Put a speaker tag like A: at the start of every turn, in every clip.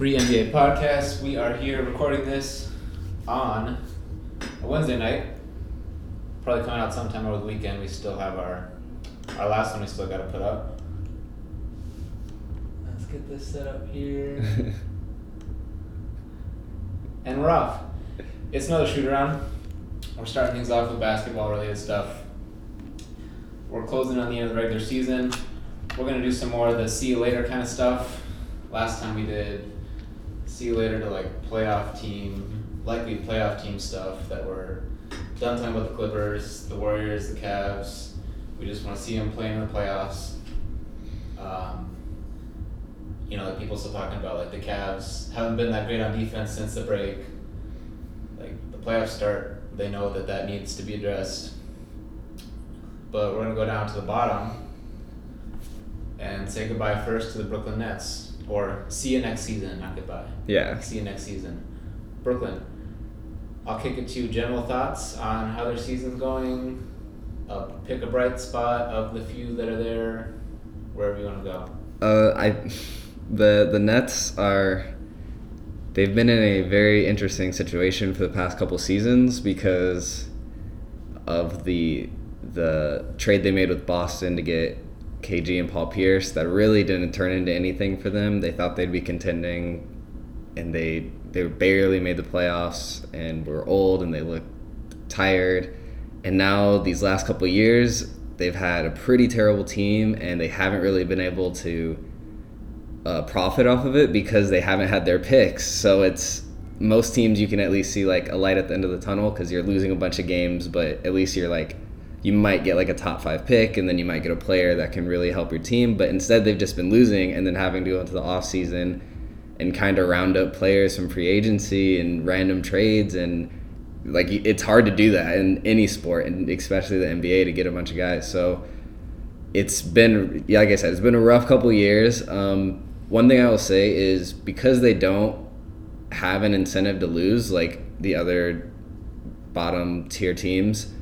A: Free NBA podcast. We are here recording this on a Wednesday night. Probably coming out sometime over the weekend. We still have our our last one. We still got to put up. Let's get this set up here. and we're off. It's another shoot around. We're starting things off with basketball related stuff. We're closing on the end of the regular season. We're gonna do some more of the see you later kind of stuff. Last time we did see you later to like playoff team, likely playoff team stuff that we're done talking about the Clippers, the Warriors, the Cavs. We just want to see them playing in the playoffs. Um, you know, like people still talking about like the Cavs haven't been that great on defense since the break. Like the playoffs start, they know that that needs to be addressed. But we're gonna go down to the bottom and say goodbye first to the Brooklyn Nets, or see you next season, not goodbye.
B: Yeah.
A: See you next season, Brooklyn. I'll kick it to you. General thoughts on how their season's going. Uh, pick a bright spot of the few that are there, wherever you want to go.
B: Uh, I, the the Nets are, they've been in a very interesting situation for the past couple seasons because of the the trade they made with Boston to get KG and Paul Pierce that really didn't turn into anything for them. They thought they'd be contending, and they they barely made the playoffs and were old and they looked tired. And now these last couple years, they've had a pretty terrible team and they haven't really been able to uh, profit off of it because they haven't had their picks. So it's most teams you can at least see like a light at the end of the tunnel because you're losing a bunch of games, but at least you're like you might get like a top five pick and then you might get a player that can really help your team. But instead, they've just been losing and then having to go into the off season and kind of round up players from free agency and random trades and like it's hard to do that in any sport and especially the NBA to get a bunch of guys. So it's been yeah, like I said, it's been a rough couple years. Um, one thing I will say is because they don't have an incentive to lose like the other bottom tier teams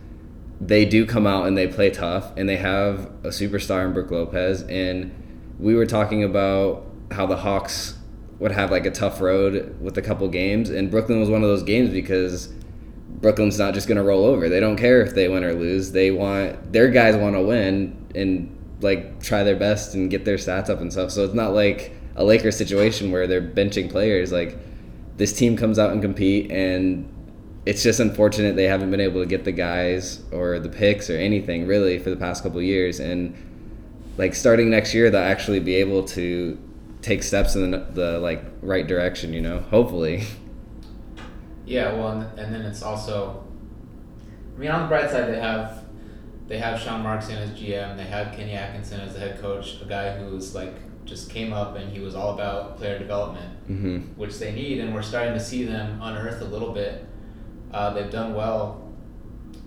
B: they do come out and they play tough and they have a superstar in Brook Lopez and we were talking about how the Hawks would have like a tough road with a couple games and Brooklyn was one of those games because Brooklyn's not just going to roll over. They don't care if they win or lose. They want their guys want to win and like try their best and get their stats up and stuff. So it's not like a Lakers situation where they're benching players like this team comes out and compete and it's just unfortunate they haven't been able to get the guys or the picks or anything really for the past couple years and like starting next year they'll actually be able to take steps in the, the like right direction you know hopefully
A: Yeah, well, and, and then it's also, I mean, on the bright side, they have they have Sean Marks in as GM. They have Kenny Atkinson as the head coach, a guy who's like just came up and he was all about player development,
B: mm-hmm.
A: which they need, and we're starting to see them unearth a little bit. Uh, they've done well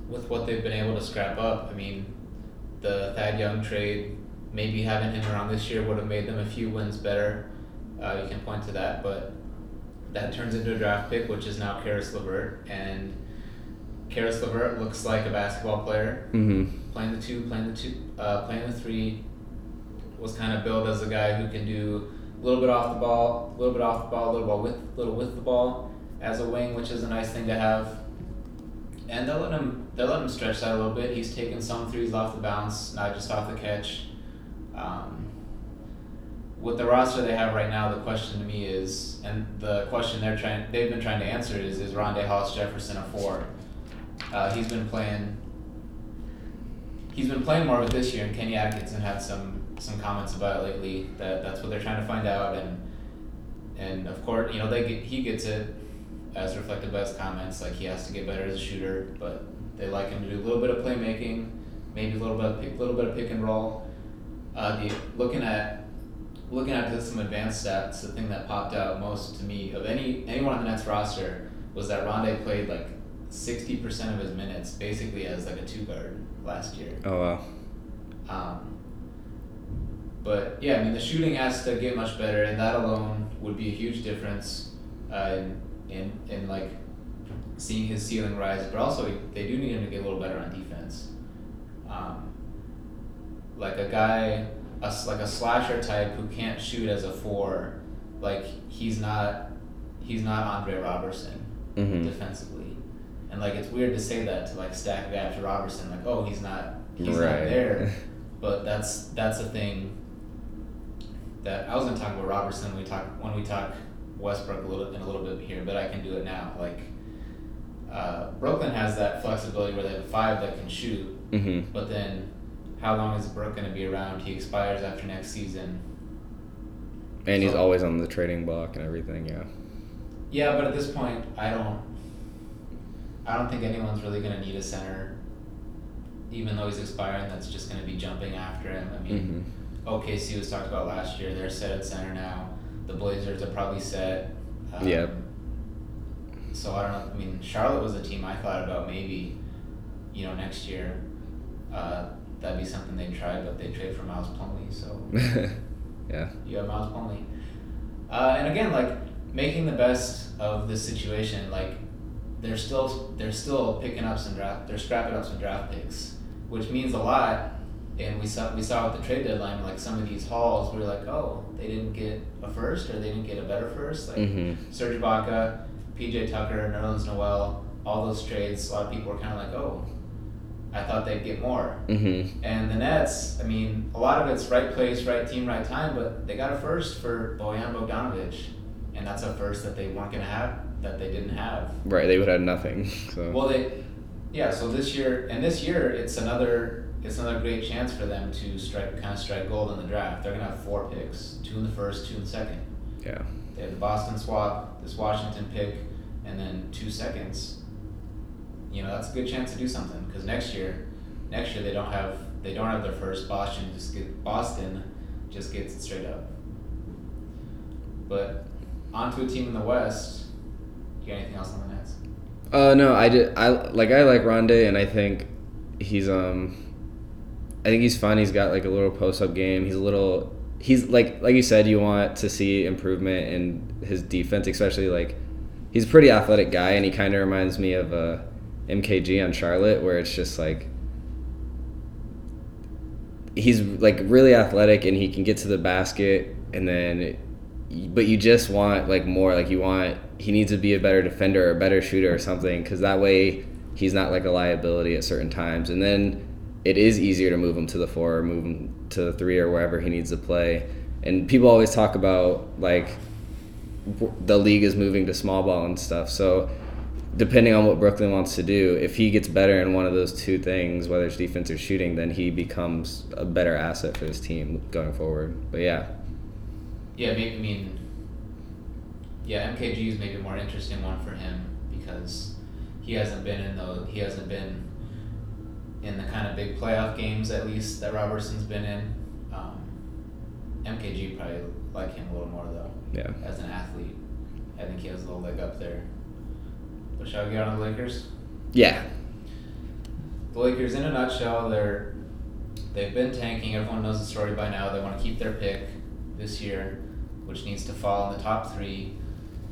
A: with what they've been able to scrap up. I mean, the Thad Young trade, maybe having him around this year would have made them a few wins better. Uh, you can point to that, but that turns into a draft pick, which is now Caris LeVert, and Caris LeVert looks like a basketball player,
B: Mm-hmm.
A: playing the two, playing the two, uh, playing the three. Was kind of billed as a guy who can do a little bit off the ball, a little bit off the ball, a little ball with, little with the ball as a wing, which is a nice thing to have. And they'll let him, they'll let him stretch that a little bit. He's taken some threes off the bounce, not just off the catch. Um, with the roster they have right now, the question to me is, and the question they're trying, they've been trying to answer is, is Rondae Hollis Jefferson a four? Uh, he's been playing. He's been playing more with this year, and Kenny Atkinson had some some comments about it lately that that's what they're trying to find out, and and of course, you know, they get, he gets it as reflected by his comments, like he has to get better as a shooter, but they like him to do a little bit of playmaking, maybe a little bit of pick, little bit of pick and roll. Uh, the looking at looking at some advanced stats, the thing that popped out most to me of any anyone on the Nets roster was that Rondae played like sixty percent of his minutes basically as like a two guard last year.
B: Oh wow.
A: Um, but yeah, I mean the shooting has to get much better, and that alone would be a huge difference uh, in, in in like seeing his ceiling rise. But also they do need him to get a little better on defense. Um, like a guy, a, like a slasher type who can't shoot as a four, like he's not he's not Andre Roberson
B: Mhm.
A: defensively, and like it's weird to say that to like stack a guy after Roberson, like oh he's not he's not there, but that's that's a thing that I was gonna talk about Roberson when we talk when we talk Westbrook a little in a little bit here, but I can do it now. Like uh, Brooklyn has that flexibility where they have a five that can shoot,
B: Mhm.
A: but then how long is Brook gonna be around? He expires after next season.
B: And he's always on the trading block and everything. Yeah.
A: Yeah, but at this point, I don't. I don't think anyone's really gonna need a center, even though he's expiring. That's just gonna be jumping after him. I mean,
B: Mhm.
A: OKC was talked about last year. They're set at center now. The Blazers are probably set. Um,
B: Yep.
A: So I don't know. I mean, Charlotte was a team I thought about maybe, you know, next year. Uh, that'd be something they'd try, but they trade for Miles Plumlee. So
B: yeah.
A: you have Miles Plumlee. Uh, and again, like making the best of this situation, like they're still they're still picking up some draft, they're scrapping up some draft picks, which means a lot. And we saw we saw at the trade deadline, like some of these hauls, we were like, oh, they didn't get a first, or they didn't get a better first. Like
B: Mhm.
A: Serge Ibaka, P.J. Tucker, Nerlens Noel, all those trades. A lot of people were kind of like, oh, I thought they'd get more.
B: Mhm.
A: And the Nets, I mean, a lot of it's right place, right team, right time, but they got a first for Bojan Bogdanovic. And that's a first that they weren't going to have, that they didn't have.
B: Right. They would have nothing. So.
A: Well, they, yeah, so this year, and this year, it's another, it's another great chance for them to strike, kind of strike gold in the draft. They're going to have four picks two in the first, two in the second.
B: yeah.
A: They have the Boston swap, this Washington pick, and then two seconds. You know, that's a good chance to do something because next year, next year they don't have they don't have their first. Boston just get Boston just gets it straight up. But onto a team in the West. You got anything else on the Nets?
B: Uh no, I did. I like I like Rondae, and I think he's um, I think he's fun. He's got like a little post up game. He's a little. He's like like you said, you want to see improvement in his defense, especially like he's a pretty athletic guy, and he kind of reminds me of uh, MKG on Charlotte, where it's just like he's like really athletic and he can get to the basket and then but you just want like more like you want he needs to be a better defender or a better shooter or something because that way he's not like a liability at certain times and then it is easier to move him to the four or move him to the three or wherever he needs to play and people always talk about like the league is moving to small ball and stuff so depending on what Brooklyn wants to do, if he gets better in one of those two things, whether it's defense or shooting, then he becomes a better asset for his team going forward. But yeah,
A: Yeah, maybe I mean. Yeah, MKG is maybe a more interesting one for him because he hasn't been in the he hasn't been in the kind of big playoff games at least that Roberson's been in. Um, MKG probably like him a little more though
B: yeah.
A: as an athlete. I think he has a little leg up there. But shall we get on the Lakers?
B: Yeah.
A: The Lakers, in a nutshell, they're they've been tanking. Everyone knows the story by now. They want to keep their pick this year, which needs to fall in the top three.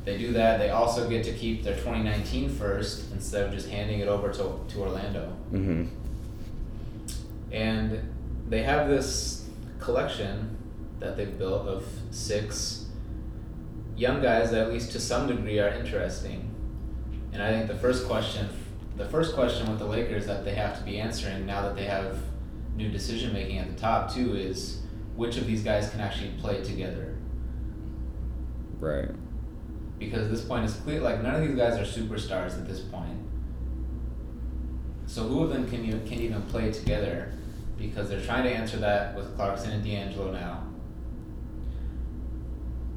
A: They do that. They also get to keep their 2019 first instead of just handing it over to, to Orlando.
B: Mm-hmm.
A: And they have this collection that they've built of six young guys that, at least to some degree, are interesting. And I think the first question, the first question with the Lakers that they have to be answering now that they have new decision making at the top too is which of these guys can actually play together.
B: Right.
A: Because at this point it's clear like none of these guys are superstars at this point. So who of them can you can even play together? Because they're trying to answer that with Clarkson and D'Angelo now.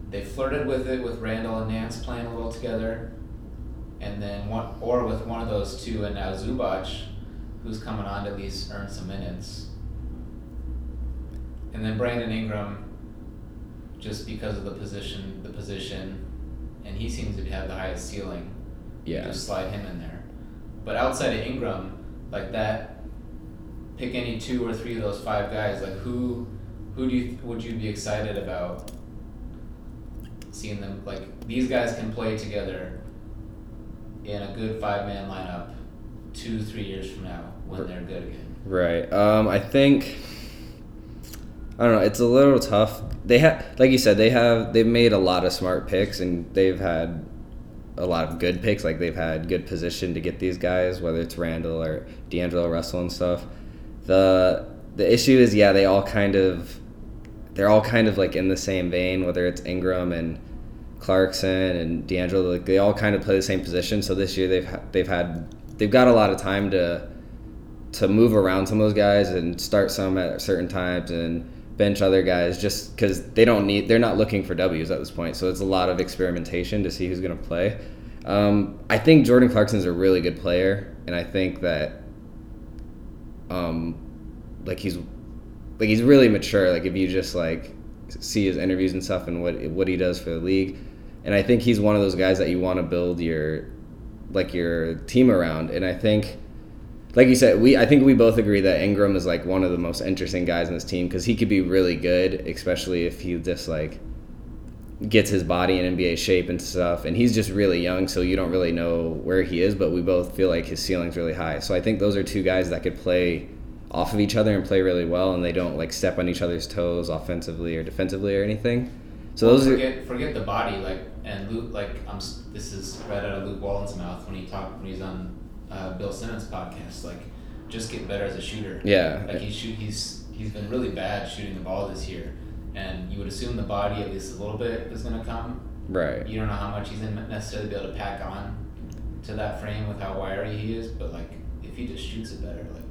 A: They flirted with it with Randle and Nance playing a little together, and then one or with one of those two, and now Zubac, who's coming on to at least earn some minutes. And then Brandon Ingram, just because of the position, the position, and he seems to have the highest ceiling.
B: Yeah.
A: just slide him in there. But outside of Ingram, like that, pick any two or three of those five guys. Like who, who do you would you be excited about seeing them? Like these guys can play together in a good five man lineup, two three years from now when they're good again.
B: Right. Um, I think I don't know. It's a little tough. They have, like you said, they have they've made a lot of smart picks and they've had a lot of good picks. Like they've had good position to get these guys, whether it's Randle or D'Angelo Russell and stuff. The the issue is, yeah, they all kind of they're all kind of like in the same vein. Whether it's Ingram and Clarkson and D'Angelo, like they all kind of play the same position. So this year they've they've had they've got a lot of time to to move around some of those guys and start some at certain times and bench other guys just because they don't need they're not looking for W's at this point. So it's a lot of experimentation to see who's going to play. Um, I think Jordan Clarkson's a really good player, and I think that um, like he's like he's really mature. Like if you just like see his interviews and stuff and what what he does for the league, and I think he's one of those guys that you want to build your like your team around. And I think like you said, we I think we both agree that Ingram is like one of the most interesting guys in this team because he could be really good, especially if he just like gets his body in NBA shape and stuff. And he's just really young, so you don't really know where he is. But we both feel like his ceiling's really high. So I think those are two guys that could play off of each other and play really well, and they don't like step on each other's toes offensively or defensively or anything. So
A: Well,
B: those
A: forget
B: are
A: forget the body like and Luke like I'm this is right out of Luke Walton's mouth when he talked when he's on uh, Bill Simmons podcast like just get better as a shooter
B: yeah.
A: like he's shoot he's he's been really bad shooting the ball this year and you would assume the body at least a little bit is gonna come
B: Right.
A: you don't know how much he's gonna necessarily be able to pack on to that frame with how wiry he is but like if he just shoots it better like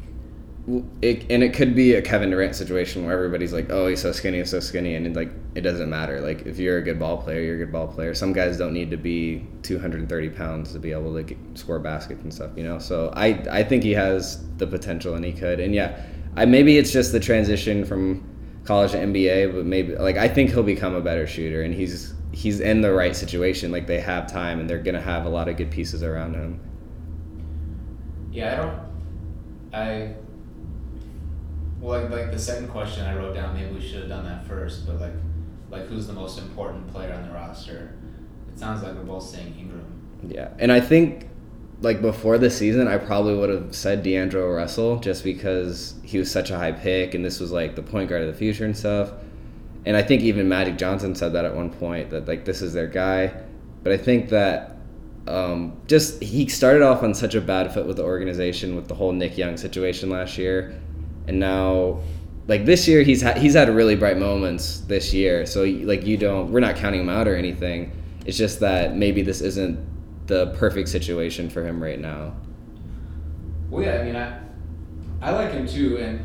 B: It, and it could be a Kevin Durant situation where everybody's like, "Oh, he's so skinny, he's so skinny," and it, like it doesn't matter. Like if you're a good ball player, you're a good ball player. Some guys don't need to be 230 pounds to be able to get, score baskets and stuff, you know. So I I think he has the potential, and he could. And yeah, I maybe it's just the transition from college to NBA, but maybe like I think he'll become a better shooter, and he's he's in the right situation. Like they have time, and they're gonna have a lot of good pieces around him.
A: Yeah, I don't. I. Well, like like the second question I wrote down, maybe we should have done that first. But like, like who's the most important player on the roster? It sounds like we're both saying Ingram.
B: Yeah, and I think like before the season, I probably would have said D'Angelo Russell just because he was such a high pick, and this was like the point guard of the future and stuff. And I think even Magic Johnson said that at one point that like this is their guy. But I think that um, just he started off on such a bad foot with the organization with the whole Nick Young situation last year, and now like this year he's had he's had really bright moments this year. So like you don't we're not counting him out or anything. It's just that maybe this isn't the perfect situation for him right now.
A: Well, yeah, I mean, I, I like him too, and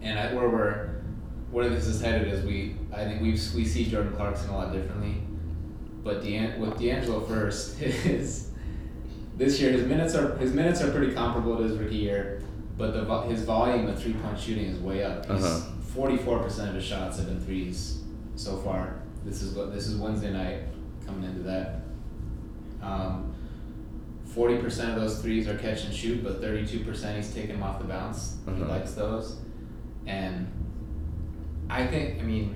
A: and I, where we're where this is headed is we I think we we see Jordan Clarkson a lot differently, but Dean, with D'Angelo first is this year his minutes are his minutes are pretty comparable to his rookie year, but the his volume of three point shooting is way up.
B: Uh-huh.
A: Forty four percent of his shots have been threes so far. This is what this is Wednesday night coming into that. Um, Forty percent of those threes are catch and shoot, but thirty-two percent he's taking them off the bounce. He
B: Uh-huh.
A: likes those, and I think I mean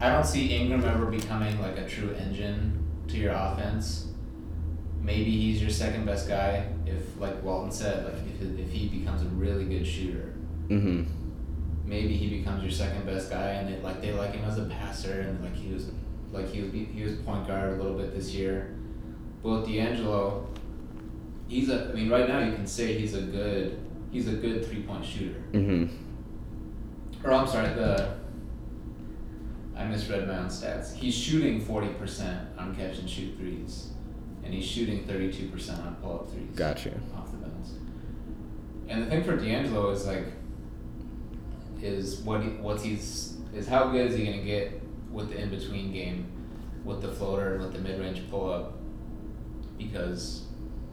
A: I don't see Ingram ever becoming like a true engine to your offense. Maybe he's your second best guy if, like Walton said, like if if he becomes a really good shooter.
B: Mm-hmm.
A: Maybe he becomes your second best guy, and they like they like him as a passer, and like he was like he was he was point guard a little bit this year. But with D'Angelo, he's a. I mean, right now you can say he's a good he's a good three point shooter.
B: Mm-hmm.
A: Or I'm sorry, the I misread my own stats. He's shooting forty percent on catch and shoot threes, and he's shooting thirty two percent on pull up threes.
B: Gotcha.
A: Off the bounce. And the thing for D'Angelo is like, is what he, what's he's is how good is he gonna get with the in between game, with the floater and with the mid range pull up, because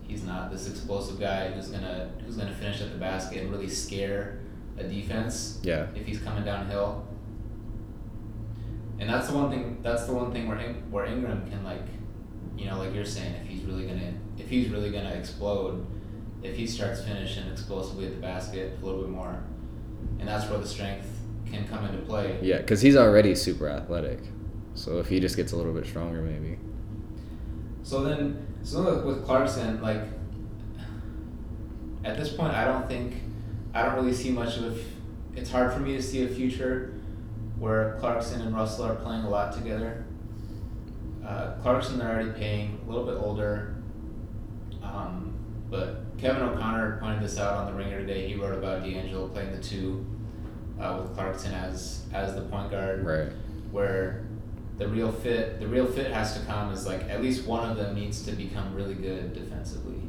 A: he's not this explosive guy who's gonna who's gonna finish at the basket and really scare a defense
B: Yeah.
A: if he's coming downhill. And that's the one thing. That's the one thing where In- where Ingram can like, you know, like you're saying, if he's really gonna if he's really gonna explode, if he starts finishing explosively at the basket a little bit more, and that's where the strength can come into play.
B: Yeah, because he's already super athletic. So if he just gets a little bit stronger, maybe.
A: So then, so with Clarkson, like, at this point, I don't think, I don't really see much of it's hard for me to see a future where Clarkson and Russell are playing a lot together. Uh, Clarkson they're already paying a little bit older, um, but Kevin O'Connor pointed this out on the Ringer today. He wrote about D'Angelo playing the two uh, with Clarkson as as the point guard,
B: Right.
A: where the real fit the real fit has to come is like at least one of them needs to become really good defensively.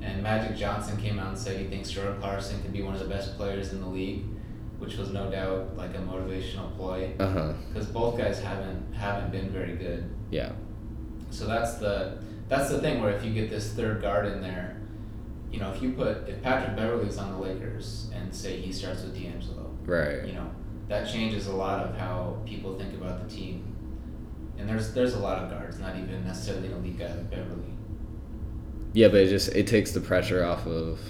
A: And Magic Johnson came out and said he thinks Jordan Clarkson can be one of the best players in the league, which was no doubt like a motivational ploy because both guys haven't haven't been very good.
B: Yeah.
A: So that's the that's the thing where if you get this third guard in there, you know, if you put if Patrick Beverley's on the Lakers and say he starts with D'Angelo,
B: Right.
A: you know, that changes a lot of how people think about the team. And there's there's a lot of guards, not even necessarily an elite guy like Beverley.
B: Yeah, but it just it takes the pressure off of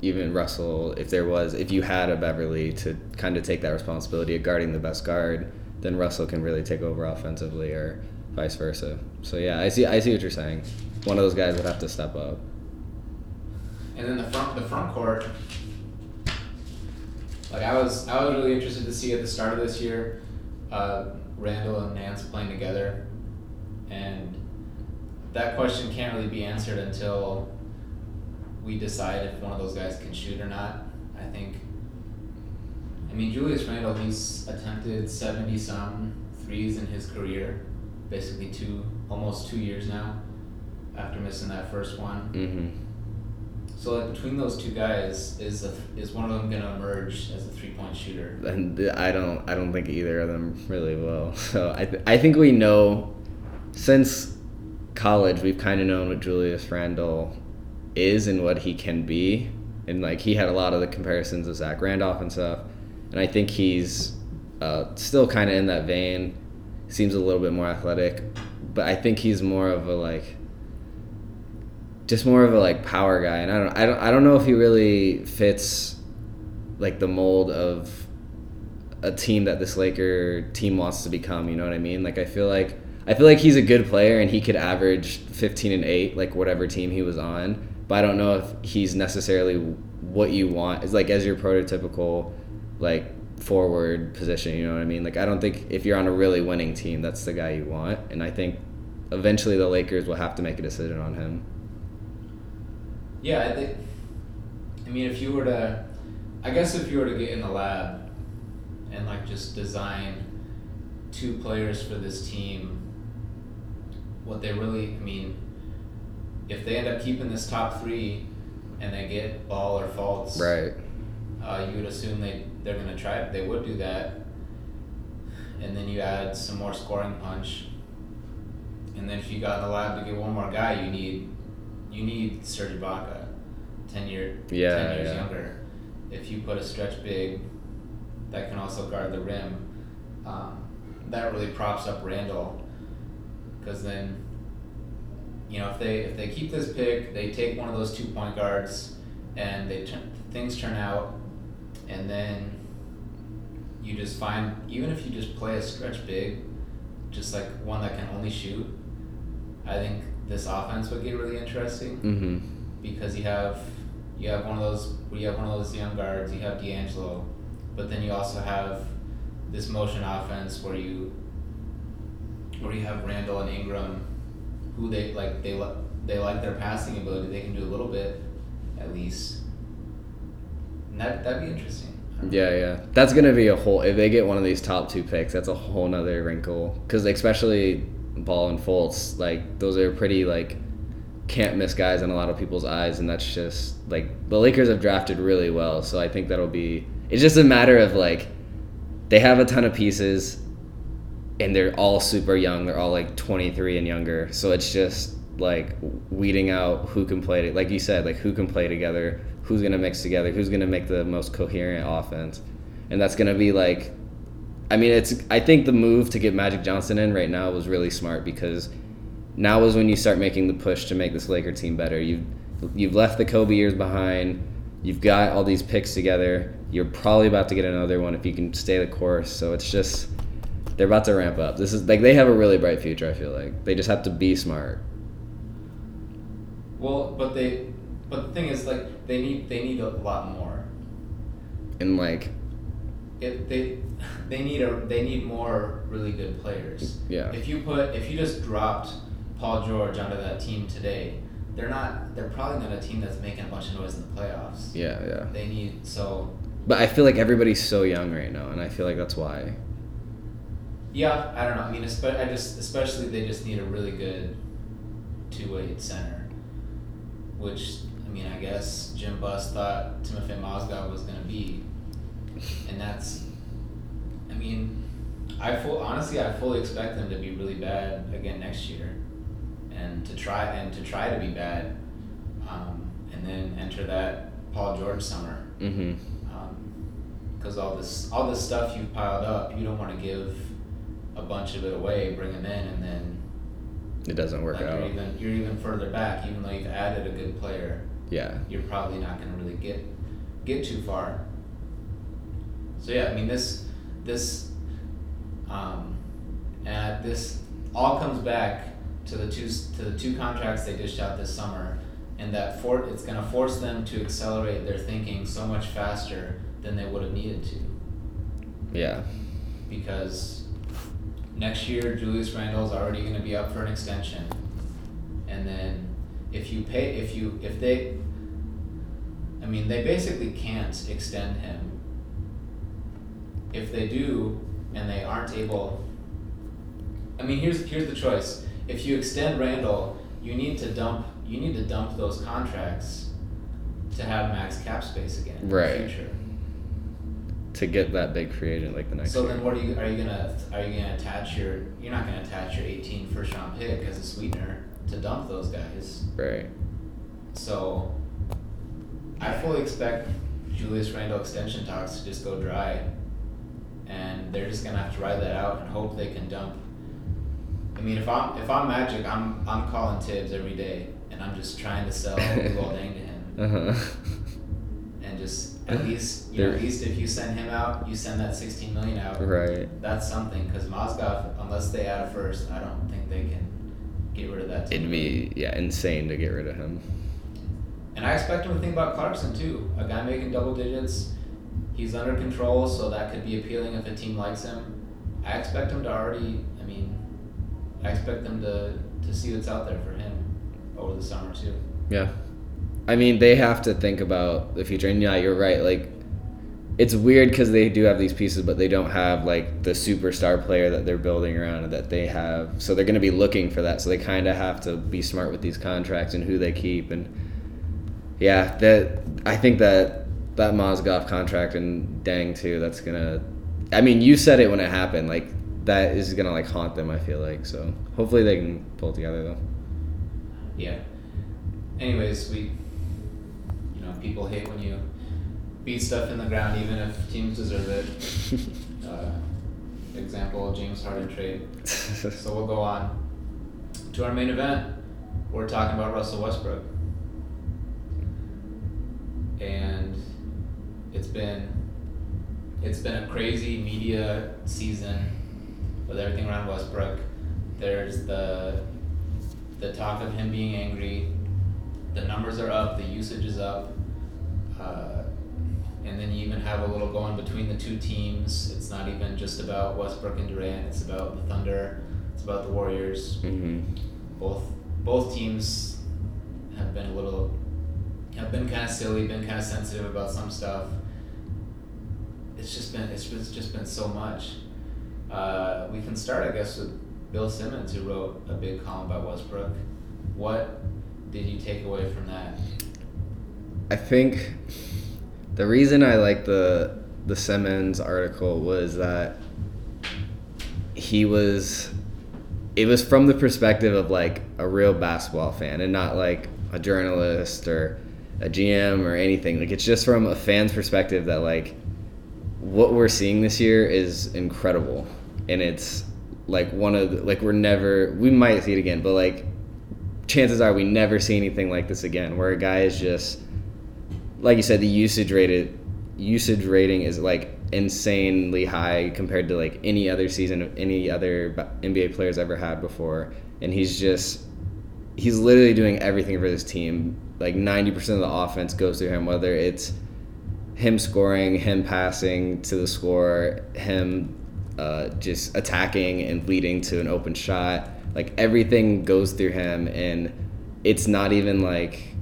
B: even Russell. If there was, if you had a Beverley to kind of take that responsibility of guarding the best guard, then Russell can really take over offensively, or vice versa. So yeah, I see. I see what you're saying. One of those guys would have to step up.
A: And then the front the front court. Like I was I was really interested to see at the start of this year, uh, Randle and Nance playing together, and that question can't really be answered until we decide if one of those guys can shoot or not. I think. I mean, Julius Randle, he's attempted seventy some threes in his career, basically two almost two years now, after missing that first one.
B: Mm-hmm.
A: So like between those two guys, is a, is one of them gonna emerge as a three point shooter?
B: And I don't. I don't think either of them really will. So I. Th- I think we know, since college, we've kind of known what Julius Randle is and what he can be, and like he had a lot of the comparisons of Zach Randolph and stuff, and I think he's uh, still kind of in that vein. Seems a little bit more athletic, but I think he's more of a like. Just more of a like power guy, and I don't, I don't, I don't know if he really fits, like the mold of a team that this Laker team wants to become. You know what I mean? Like I feel like I feel like he's a good player and he could average 15 and 8 like whatever team he was on. But I don't know if he's necessarily what you want. Is like as your prototypical like forward position, you know what I mean? Like I don't think if you're on a really winning team, that's the guy you want. And I think eventually the Lakers will have to make a decision on him.
A: Yeah, I think. I mean, if you were to, I guess if you were to get in the lab, and like just design two players for this team, what they really, I mean, if they end up keeping this top three, and they get ball or Fultz,
B: Right.
A: uh, you would assume they they're gonna try it. They would do that, and then you add some more scoring punch. And then if you got in the lab to get one more guy, you need you need Serge Ibaka, ten year
B: Yeah,
A: ten years
B: yeah.
A: younger. If you put a stretch big that can also guard the rim, um, that really props up Randle. Because then, you know, if they if they keep this pick, they take one of those two point guards, and they turn things turn out, and then you just find even if you just play a stretch big, just like one that can only shoot, I think this offense would get really interesting
B: Mm-hmm.
A: because you have you have one of those you have one of those young guards, you have D'Angelo, but then you also have this motion offense where you where you have Randle and Ingram, who they like they li- they like their passing ability. They can do a little bit, at least. And that that'd be interesting.
B: Yeah, yeah. That's gonna be a whole. If they get one of these top two picks, that's a whole nother wrinkle. Because especially Ball and Fultz, like those are pretty like can't miss guys in a lot of people's eyes, and that's just like the Lakers have drafted really well. So I think that'll be. It's just a matter of like they have a ton of pieces, and they're all super young. They're all like twenty three and younger. So it's just like weeding out who can play. it. Like you said, like who can play together, who's gonna mix together, who's gonna make the most coherent offense, and that's gonna be like. I mean, it's. I think the move to get Magic Johnson in right now was really smart because now is when you start making the push to make this Laker team better. You've you've left the Kobe years behind. You've got all these picks together. You're probably about to get another one if you can stay the course. So it's just they're about to ramp up. This is like they have a really bright future. I feel like they just have to be smart.
A: Well, but they, but the thing is, like they need they need a lot more.
B: And like,
A: if they they need a they need more really good players.
B: Yeah.
A: If you put if you just dropped Paul George onto that team today, they're not they're probably not a team that's making a bunch of noise in the playoffs.
B: Yeah, yeah.
A: They need so
B: But I feel like everybody's so young right now, and I feel like that's why.
A: yeah, I don't know. I mean, espe- I just especially they just need a really good two way center, which I mean, I guess Jim Buss thought Timofey Mozgov was gonna be, and that's, I full honestly I fully expect them to be really bad again next year, and to try and to try to be bad, um, and then enter that Paul George summer
B: Mm-hmm.
A: because all this all this stuff you've piled up, you don't want to give a bunch of it away, bring them in, and then
B: It doesn't work
A: like
B: out.
A: you're even you're even further back. Even though you've added a good player,
B: Yeah.
A: you're probably not going to really get get too far. So yeah, I mean this this um, and this all comes back to the two to the two contracts they dished out this summer, and that for it's going to force them to accelerate their thinking so much faster than they would have needed to
B: Yeah.
A: because next year Julius Randle's already going to be up for an extension, and then if you pay if you if they, I mean they basically can't extend him. If they do, and they aren't able. I mean here's here's the choice. If you extend Randle, you need to dump you need to dump those contracts to have max cap space again in the future.
B: To get that big free agent like the next
A: So
B: year.
A: then, what are you are you gonna are you gonna attach your you're not gonna attach your 18 first round pick as a sweetener to dump those guys.
B: Right.
A: So I fully expect Julius Randle extension talks to just go dry, and they're just gonna have to ride that out and hope they can dump. I mean, if I'm if I'm Magic, I'm I'm calling Thibs every day, and I'm just trying to sell Luol Deng to him,
B: Uh huh.
A: and just at least you know, at least if you send him out, you send that 16 million out.
B: right.
A: That's something because Mozgov, unless they add a first, I don't think they can get rid of that. Team.
B: It'd be yeah insane to get rid of him.
A: And I expect him to think about Clarkson too. A guy making double digits, he's under control, so that could be appealing if a team likes him. I expect him to already. I mean, I expect them to to see what's out there for him over the summer too.
B: Yeah. I mean, they have to think about the future. And yeah, you're right. Like, it's weird because they do have these pieces, but they don't have, like, the superstar player that they're building around that they have. So they're going to be looking for that. So they kind of have to be smart with these contracts and who they keep. And yeah, that I think that that Mozgov contract and Deng, too, that's to. I mean, you said it when it happened. Like, that is to, like, haunt them, I feel like. So hopefully they can pull it together, though.
A: Yeah. Anyways, we, you know, people hate when you beat stuff in the ground, even if teams deserve it. Uh, example: James Harden trade. So we'll go on to our main event. We're talking about Russell Westbrook. And it's been it's been a crazy media season with everything around Westbrook. There's the the talk of him being angry. The numbers are up, the usage is up. Uh, and then you even have a little going between the two teams. It's not even just about Westbrook and Durant. It's about the Thunder. It's about the Warriors.
B: hmm
A: Both both teams have been a little have been kind of silly, been kind of sensitive about some stuff. It's just been it's just, just been so much. Uh, we can start, I guess, with Bill Simmons, who wrote a big column about Westbrook. What did you take away from that?
B: I think the reason I like the the Simmons article was that he was it was from the perspective of like a real basketball fan and not like a journalist or a GM or anything. Like it's just from a fan's perspective that like what we're seeing this year is incredible. And it's like one of the, like we're never we might see it again but like chances are we never see anything like this again where a guy is just like you said the usage rated usage rating is like insanely high compared to like any other season of any other NBA players ever had before. And he's just he's literally doing everything for this team like 90% of the offense goes through him whether it's him scoring, him passing to the score, him uh, just attacking and leading to an open shot. Like everything goes through him, and it's not even like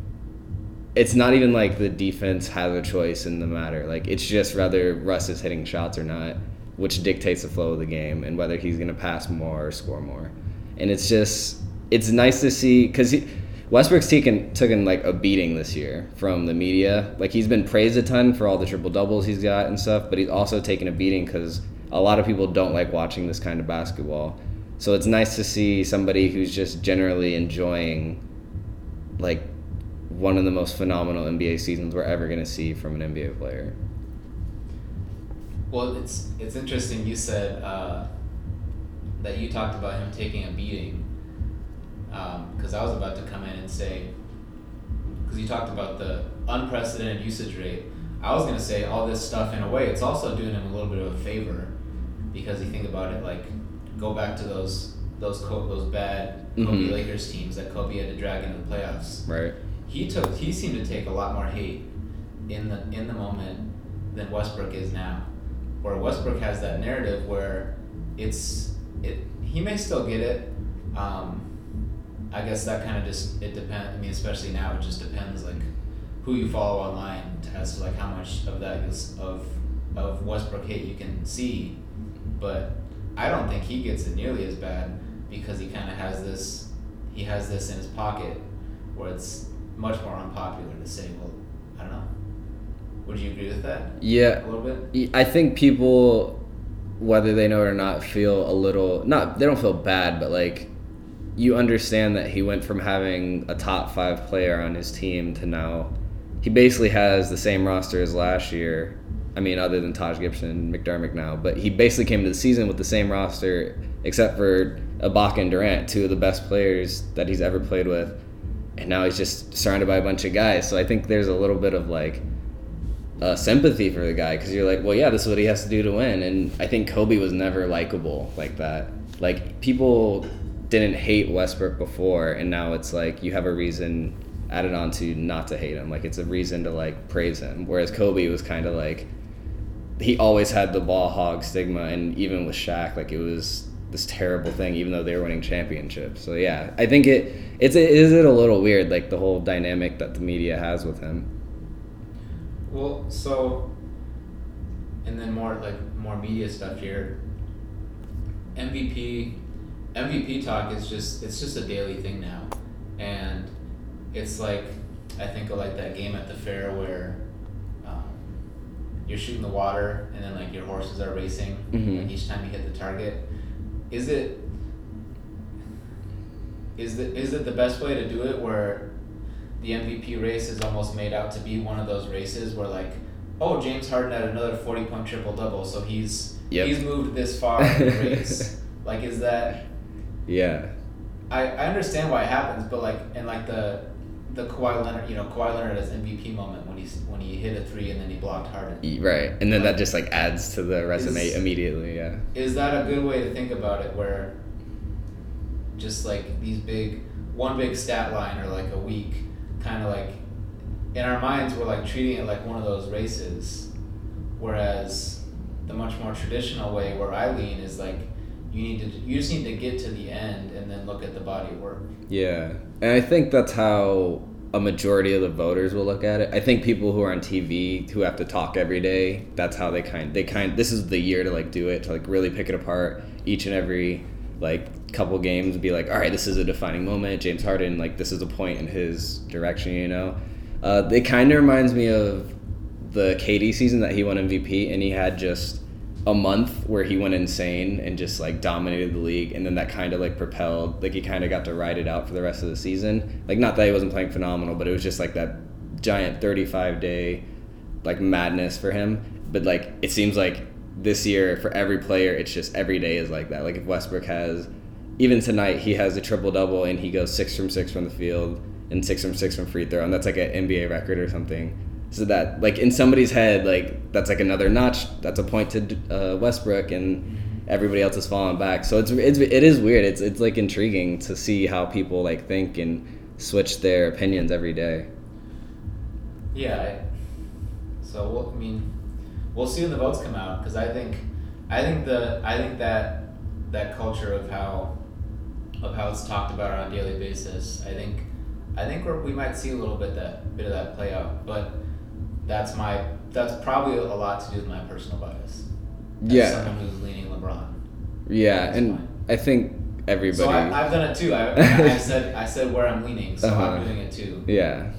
B: it's not even like the defense has a choice in the matter. Like it's just whether Russ is hitting shots or not, which dictates the flow of the game and whether he's gonna pass more or score more. And it's just it's nice to see because Westbrook's taken taken like a beating this year from the media. Like he's been praised a ton for all the triple doubles he's got and stuff, but he's also taken a beating because a lot of people don't like watching this kind of basketball. So it's nice to see somebody who's just generally enjoying like one of the most phenomenal NBA seasons we're ever going to see from an NBA player.
A: Well, it's it's interesting. You said uh, that you talked about him taking a beating, because um, I was about to come in and say, because you talked about the unprecedented usage rate. I was gonna say all this stuff in a way. It's also doing him a little bit of a favor, because you think about it, like go back to those those those bad Kobe mm-hmm. Lakers teams that Kobe had to drag into the playoffs.
B: Right
A: he took he seemed to take a lot more hate in the in the moment than Westbrook is now. Where Westbrook has that narrative where it's it he may still get it. Um, I guess that kind of just it depends. I mean, especially now, it just depends like who you follow online as to like how much of that is of of Westbrook hate you can see. But I don't think he gets it nearly as bad because he kind of has this he has this in his pocket where it's much more unpopular to say, well, I don't know. Would you agree with that?
B: Yeah.
A: A little bit?
B: I think people, whether they know it or not, feel a little, not, they don't feel bad, but like, you understand that he went from having a top five player on his team to now, he basically has the same roster as last year. I mean, other than Taj Gibson and McDermott now, but he basically came to the season with the same roster, except for Ibaka and Durant, two of the best players that he's ever played with and now he's just surrounded by a bunch of guys. So I think there's a little bit of like uh, sympathy for the guy because you're like, well, yeah, this is what he has to do to win. And I think Kobe was never likable like that. Like people didn't hate Westbrook before, and now it's like you have a reason added on to not to hate him. Like it's a reason to like praise him. Whereas Kobe was kind of like he always had the ball hog stigma, and even with Shaq, like it was this terrible thing, even though they were winning championships. So yeah, I think it it's is it a little weird, like the whole dynamic that the media has with him.
A: Well, so, and then more like more media stuff here. MVP, MVP talk is just it's just a daily thing now, and it's like I think of like that game at the fair where um, you're shooting the water and then like your horses are racing mm-hmm. and each time you hit the target is it is the is it the best way to do it where the MVP race is almost made out to be one of those races where like oh James Harden had another forty point triple double so he's yep. he's moved this far in the race like is that
B: yeah
A: I, I understand why it happens but like and like the the Kawhi Leonard, you know, Kawhi Leonard has MVP moment when he's when he hit a three and then he blocked Harden.
B: Right, and then like, that just like adds to the resume is, immediately. Yeah.
A: Is that a good way to think about it? Where just like these big one big stat line or like a week, kind of like in our minds we're like treating it like one of those races, whereas the much more traditional way where I lean is like you need to you just need to get to the end and then look at the body of work.
B: Yeah, and I think that's how a majority of the voters will look at it. I think people who are on TV who have to talk every day, that's how they kind they kind this is the year to like do it to like really pick it apart each and every like couple games be like all right this is a defining moment James Harden like this is a point in his direction you know uh, it kind of reminds me of the KD season that he won MVP and he had just a month where he went insane and just like dominated the league and then that kind of like propelled like he kind of got to ride it out for the rest of the season. Like not that he wasn't playing phenomenal but it was just like that giant 35 day like madness for him. But like it seems like this year for every player it's just every day is like that. Like if westbrook has even tonight he has a triple double and he goes six from six from the field and six from six from free throw and that's like an nba record or something so that like in somebody's head like that's like another notch that's a point to uh, westbrook and everybody else is falling back. So it's, it's it is weird. It's it's like intriguing to see how people like think and switch their opinions every day.
A: Yeah so we'll, I mean, we'll see when the votes come out because I think, I think the I think that that culture of how of how it's talked about on a daily basis. I think I think we're, we might see a little bit that bit of that play out, but that's my that's probably a lot to do with my personal bias. As
B: Yeah.
A: someone who's leaning LeBron.
B: Yeah, and. I think everybody.
A: So I, I've done it too. I, I said I said where I'm leaning, so
B: Uh-huh.
A: I'm doing it too.
B: yeah.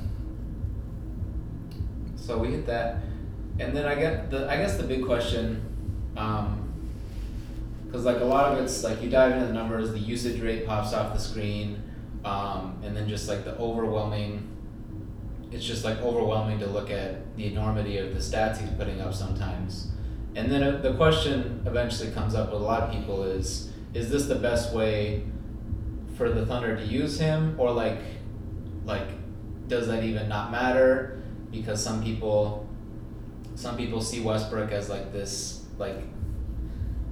A: So we hit that, and then I get the I guess the big question, because like a lot of it's like you dive into the numbers, the usage rate pops off the screen, um, and then just like the overwhelming. It's just like overwhelming to look at the enormity of the stats he's putting up sometimes, and then uh, the question eventually comes up with a lot of people is is this the best way for the Thunder to use him? Or like like does that even not matter? Because some people some people see Westbrook as like this like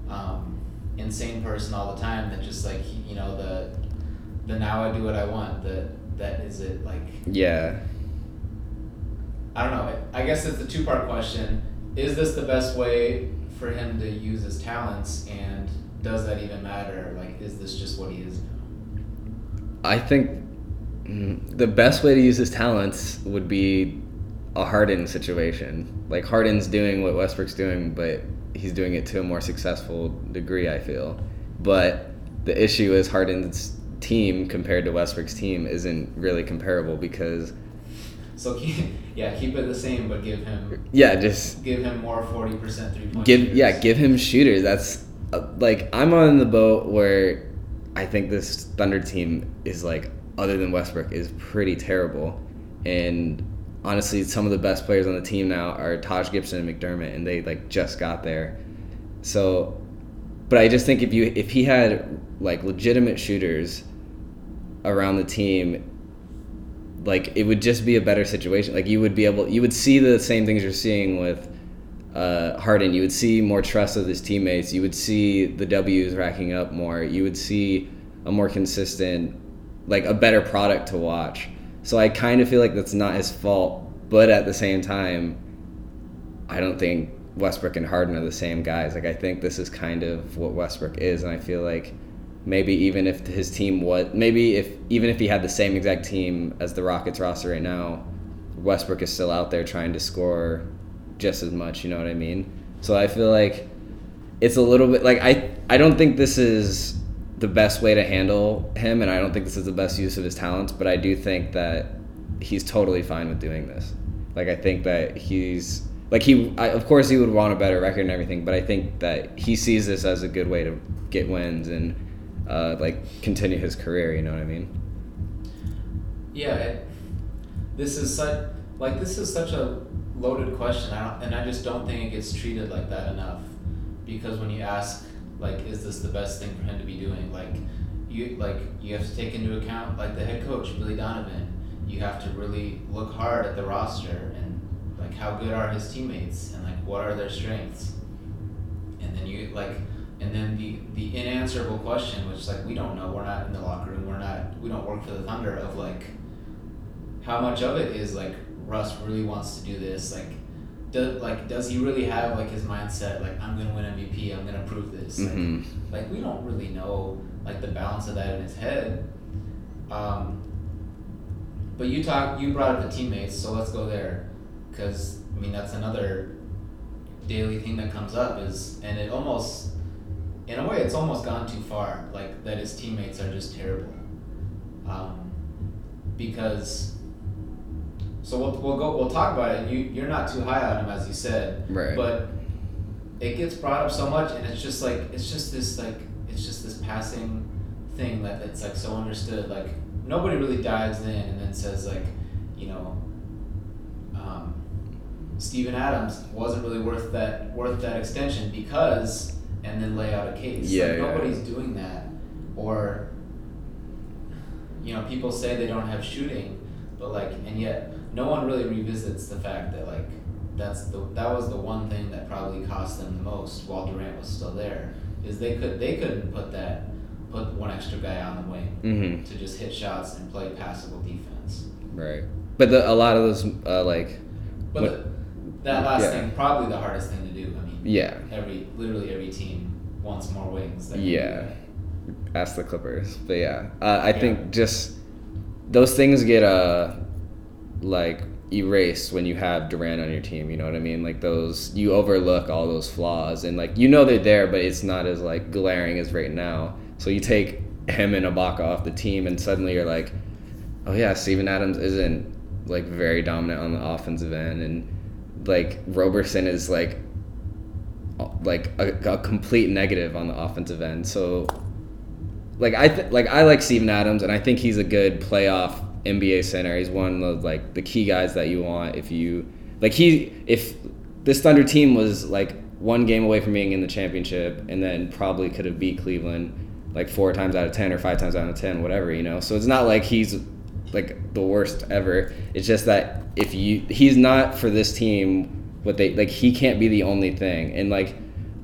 A: um, insane person all the time that just like you know the the now I do what I want that that is it like
B: Yeah.
A: I don't know I guess it's a two part question is this the best way for him to use his talents and does that even matter like is this just what he is now
B: I think mm, the best way to use his talents would be a Harden situation. Like Harden's doing what Westbrook's doing, but he's doing it to a more successful degree, I feel. But the issue is Harden's team compared to Westbrook's team isn't really comparable because
A: so keep, yeah keep it the same but give him
B: yeah, just
A: give him more 40% three point
B: give yeah, give him shooters. That's uh, like I'm on the boat where I think this Thunder team is like other than Westbrook is pretty terrible, and honestly, some of the best players on the team now are Taj Gibson and McDermott, and they like just got there. So, but I just think if you if he had like legitimate shooters around the team, like it would just be a better situation. Like you would be able, you would see the same things you're seeing with uh, Harden. You would see more trust of his teammates. You would see the W's racking up more. You would see a more consistent, like a better product to watch. So I kind of feel like that's not his fault, but at the same time, I don't think Westbrook and Harden are the same guys. Like I think this is kind of what Westbrook is, and I feel like maybe even if his team was maybe if even if he had the same exact team as the Rockets roster right now, Westbrook is still out there trying to score just as much. You know what I mean? So I feel like it's a little bit like I I don't think this is the best way to handle him, and I don't think this is the best use of his talents. But I do think that he's totally fine with doing this. Like I think that he's like he I, of course he would want a better record and everything, but I think that he sees this as a good way to get wins and uh, like continue his career. You know what I mean?
A: Yeah, it, this is such like this is such a loaded question, I and I just don't think it gets treated like that enough. Because when you ask, like, is this the best thing for him to be doing? Like, you like you have to take into account like the head coach Billy Donovan. You have to really look hard at the roster and like how good are his teammates and like what are their strengths. And then you like, and then the the unanswerable question, which is like we don't know, we're not in the locker room, we're not, we don't work for the Thunder of like how much of it is like Russ really wants to do this like does like does he really have like his mindset like I'm gonna win MVP I'm gonna prove this like,
B: Mhm.
A: like we don't really know like the balance of that in his head um, but you talk you brought up the teammates so let's go there because I mean that's another daily thing that comes up is and it almost in a way it's almost gone too far. Like that his teammates are just terrible. Um, because so we'll, we'll go we'll talk about it. And you you're not too high on him as you said.
B: Right.
A: but it gets brought up so much and it's just like it's just this like it's just this passing thing that it's like so understood. Like nobody really dives in and then says like you know um, Steven Adams wasn't really worth that worth that extension because and then lay out a case
B: Yeah,
A: like,
B: yeah.
A: nobody's doing that or you know people say they don't have shooting but like and yet no one really revisits the fact that like that's the that was the one thing that probably cost them the most while Durant was still there is they could they couldn't put that put one extra guy on the wing
B: Mm-hmm.
A: to just hit shots and play passable defense
B: Right. But the, a lot of those uh, like
A: but
B: What-
A: the, that last
B: Yeah.
A: thing probably the hardest thing to do.
B: Yeah.
A: every literally every team wants more wings.
B: Yeah. Ask the Clippers. But yeah, uh, I
A: Yeah.
B: think just those things get uh like erased when you have Durant on your team. You know what I mean? Like those you overlook all those flaws and like you know they're there, but it's not as like glaring as right now. So you take him and Ibaka off the team, and suddenly you're like, oh yeah, Steven Adams isn't like very dominant on the offensive end, and like Roberson is like like a, a complete negative on the offensive end. So like I th- like I like Steven Adams, and I think he's a good playoff NBA center. He's one of like the key guys that you want if you like he if this Thunder team was like one game away from being in the championship, and then probably could have beat Cleveland like four times out of ten or five times out of ten, whatever you know. So it's not like he's like the worst ever. It's just that if you he's not for this team what they like he can't be the only thing and like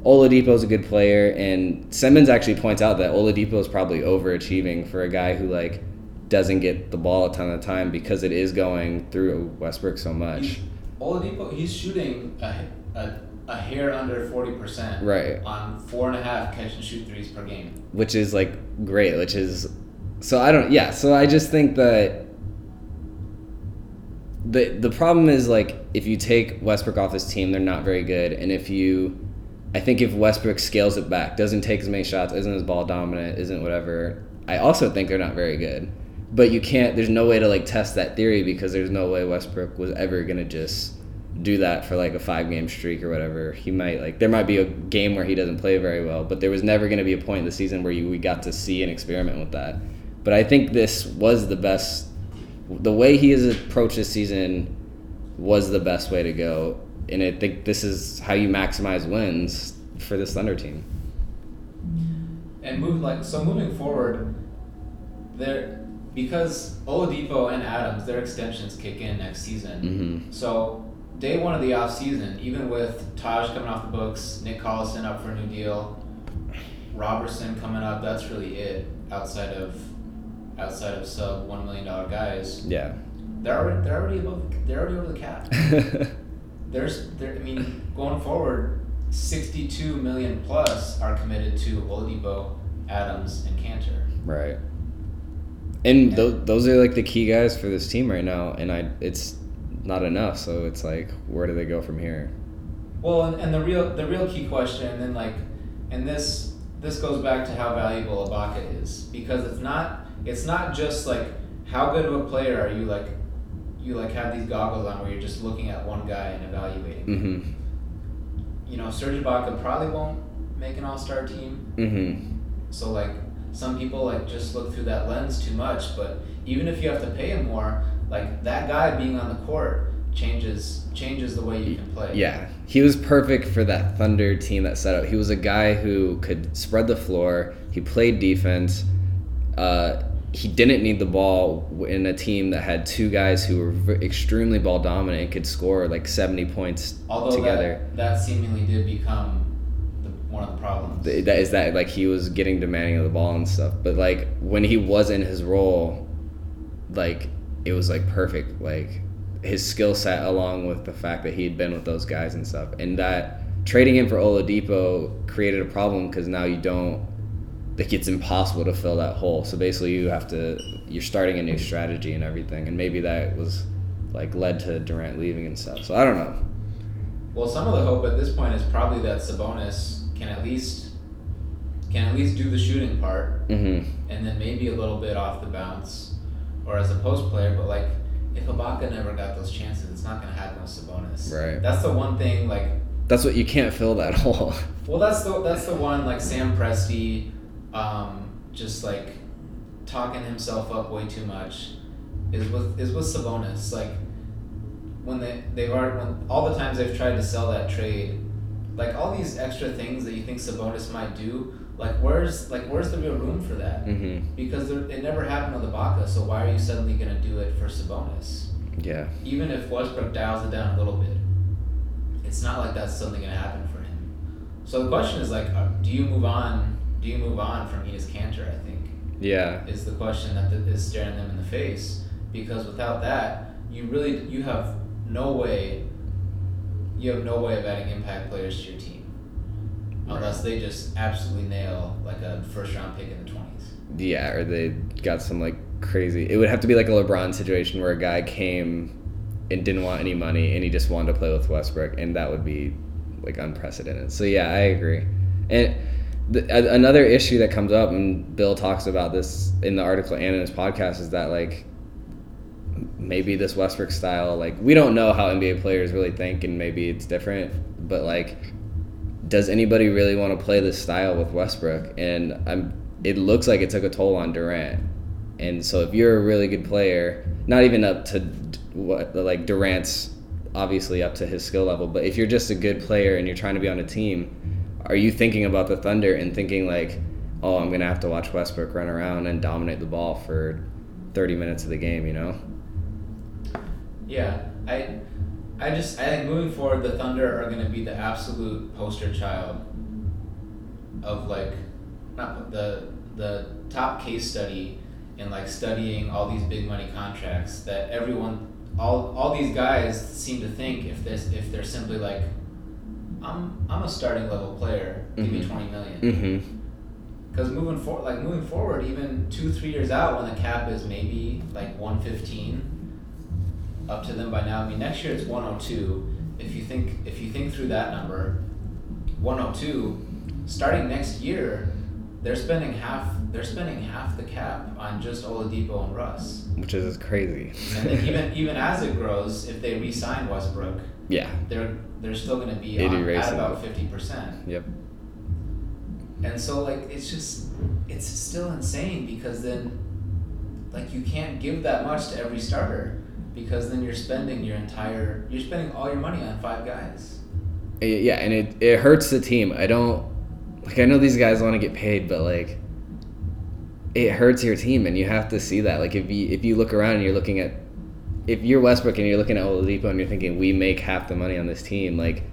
B: Oladipo's a good player and Simmons actually points out that Oladipo is probably overachieving for a guy who like doesn't get the ball a ton of time because it is going through Westbrook so much.
A: He's, Oladipo, he's shooting a, a, a hair under forty percent.
B: Right.
A: On four and a half catch and shoot threes per game.
B: which is like great which is so i don't yeah so i just think that the the problem is like if you take westbrook off his team they're not very good and if you i think if westbrook scales it back doesn't take as many shots isn't as ball dominant isn't whatever i also think they're not very good but you can't there's no way to like test that theory because there's no way westbrook was ever gonna just do that for like a five game streak or whatever. He might like there might be a game where he doesn't play very well, but there was never going to be a point in the season where you, we got to see and experiment with that. But I think this was the best. The way he has approached this season was the best way to go, and I think this is how you maximize wins for this Thunder team.
A: And move like so moving forward, there because Oladipo and Adams their extensions kick in next season.
B: hmm
A: So day one of the off season, even with Taj coming off the books, Nick Collison up for a new deal, Roberson coming up, that's really it outside of outside of sub one million dollar guys.
B: Yeah.
A: They're already they're already above they're already over the cap. There's there I mean going forward, sixty two million plus are committed to Oladipo, Adams, and Kanter.
B: right. And those, those are like the key guys for this team right now, and I it's not enough. So it's like, where do they go from here?
A: Well, and, and the real the real key question, and then like, and this this goes back to how valuable Ibaka is because it's not it's not just like how good of a player are you like you like have these goggles on where you're just looking at one guy and evaluating.
B: Mm-hmm.
A: You know, Serge Ibaka probably won't make an All Star team.
B: Mm-hmm.
A: So like some people like just look through that lens too much, but even if you have to pay him more, like that guy being on the court changes changes the way you can play.
B: Yeah, he was perfect for that Thunder team that set up. He was a guy who could spread the floor. He played defense. Uh, he didn't need the ball in a team that had two guys who were extremely ball dominant and could score like 70 points
A: Although
B: together.
A: That, that seemingly did become the, one of the problems.
B: Th- That is that like he was getting demanding of the ball and stuff. But like when he was in his role, like it was like perfect. Like his skill set along with the fact that he had been with those guys and stuff, and that trading him for Oladipo created a problem because now you don't. Like it's impossible to fill that hole. So basically, you have to. You're starting a new strategy and everything, and maybe that was like led to Durant leaving and stuff. So I don't know.
A: well, some of the hope at this point is probably that Sabonis can at least can at least do the shooting part,
B: Mm-hmm.
A: and then maybe a little bit off the bounce, or as a post player. But like, if Ibaka never got those chances, it's not to happen with Sabonis.
B: Right.
A: That's the one thing. Like,
B: That's what you can't fill that hole.
A: well, that's the that's the one. Like Sam Presti, um, just like talking himself up way too much, is with is with Sabonis. Like when they they've already when all the times they've tried to sell that trade, like all these extra things that you think Sabonis might do, like where's like where's the real room for that?
B: mm-hmm.
A: Because there, it never happened with Ibaka, so why are you suddenly gonna do it for Sabonis?
B: Yeah.
A: Even if Westbrook dials it down a little bit, it's not like that's something gonna happen for him. So the question is like, uh, do you move on? Do you move on from Enes Kanter? I think
B: Yeah.
A: is the question that th- is staring them in the face because without that, you really you have no way. you have no way of adding impact players to your team unless they just absolutely nail like a first round pick in the twenties.
B: Yeah, or they got some like crazy. It would have to be like a LeBron situation where a guy came and didn't want any money and he just wanted to play with Westbrook, and that would be like unprecedented. So yeah, I agree. And the, another issue that comes up, and Bill talks about this in the article and in his podcast, is that like maybe this Westbrook style, like we don't know how NBA players really think, and maybe it's different, but like. Does anybody really want to play this style with Westbrook? And I'm. It looks like it took a toll on Durant and so if you're a really good player, not even up to what like Durant's obviously up to his skill level, but if you're just a good player and you're trying to be on a team, are you thinking about the Thunder and thinking like, oh, I'm gonna have to watch Westbrook run around and dominate the ball for 30 minutes of the game, you know?
A: Yeah, I, I just I think moving forward, the Thunder are gonna be the absolute poster child of like, not the the top case study in like studying all these big money contracts that everyone all all these guys seem to think if this if they're simply like I'm I'm a starting level player give mm-hmm. me 20 million.
B: Mm-hmm.
A: Cuz moving forward like moving forward even 2 3 years out when the cap is maybe like 115 up to them by now I mean next year it's 102 if you think if you think through that number 102 starting next year they're spending half they're spending half the cap on just Oladipo and Russ.
B: Which is crazy.
A: and then even even as it grows, if they re-sign Westbrook,
B: yeah,
A: they're they're still going to be on, at about fifty percent.
B: Yep.
A: And so like it's just it's still insane because then like you can't give that much to every starter because then you're spending your entire you're spending all your money on five guys.
B: Uh, yeah, and it, it hurts the team. I don't like I know these guys want to get paid, but like it hurts your team, and you have to see that. Like if you if you look around and you're looking at if you're Westbrook and you're looking at Oladipo and you're thinking we make half the money on this team, like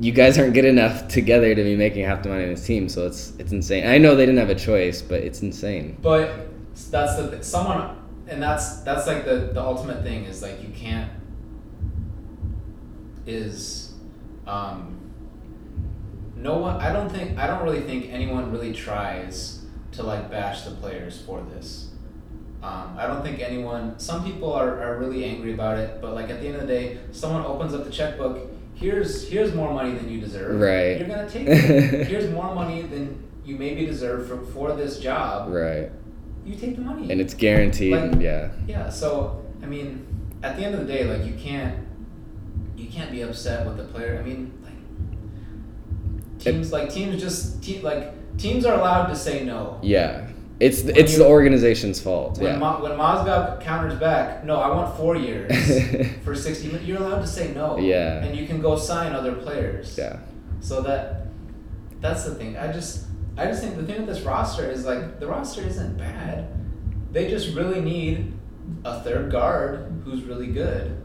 B: you guys aren't good enough together to be making half the money on this team. So it's it's insane. I know they didn't have a choice, but it's insane.
A: But that's the someone, and that's that's like the the ultimate thing is like you can't is um no one i don't think i don't really think anyone really tries to like bash the players for this um, i don't think anyone some people are, are really angry about it but like at the end of the day someone opens up the checkbook here's here's more money than you deserve.
B: Right.
A: You're gonna take it. Here's more money than you maybe deserve for, for this job.
B: Right.
A: You take the money.
B: And it's guaranteed like, yeah.
A: yeah so i mean at the end of the day like you can't you can't be upset with the player. I mean like Teams like teams just te- like teams are allowed to say no.
B: Yeah. It's when it's you, the organization's fault.
A: When
B: yeah.
A: Mo, when Mozgov counters back, no, I want four years for sixty minutes. You're allowed to say no.
B: Yeah.
A: And you can go sign other players.
B: Yeah.
A: So that that's the thing. I just I just think the thing with this roster is like the roster isn't bad. They just really need a third guard who's really good.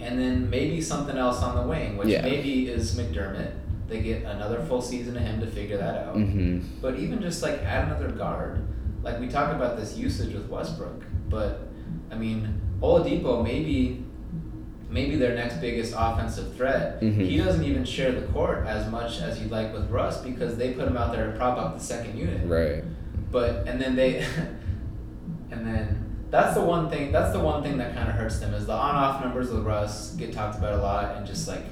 A: And then maybe something else on the wing, which yeah. maybe is McDermott they get another full season of him to figure that out.
B: Mm-hmm.
A: But even just like add another guard. Like we talk about this usage with Westbrook, but I mean Oladipo maybe maybe their next biggest offensive threat.
B: Mm-hmm.
A: He doesn't even share the court as much as you'd like with Russ because they put him out there to prop up the second unit.
B: Right.
A: But and then they and then that's the one thing that's the one thing that kind of hurts them is the on off numbers with Russ get talked about a lot and just like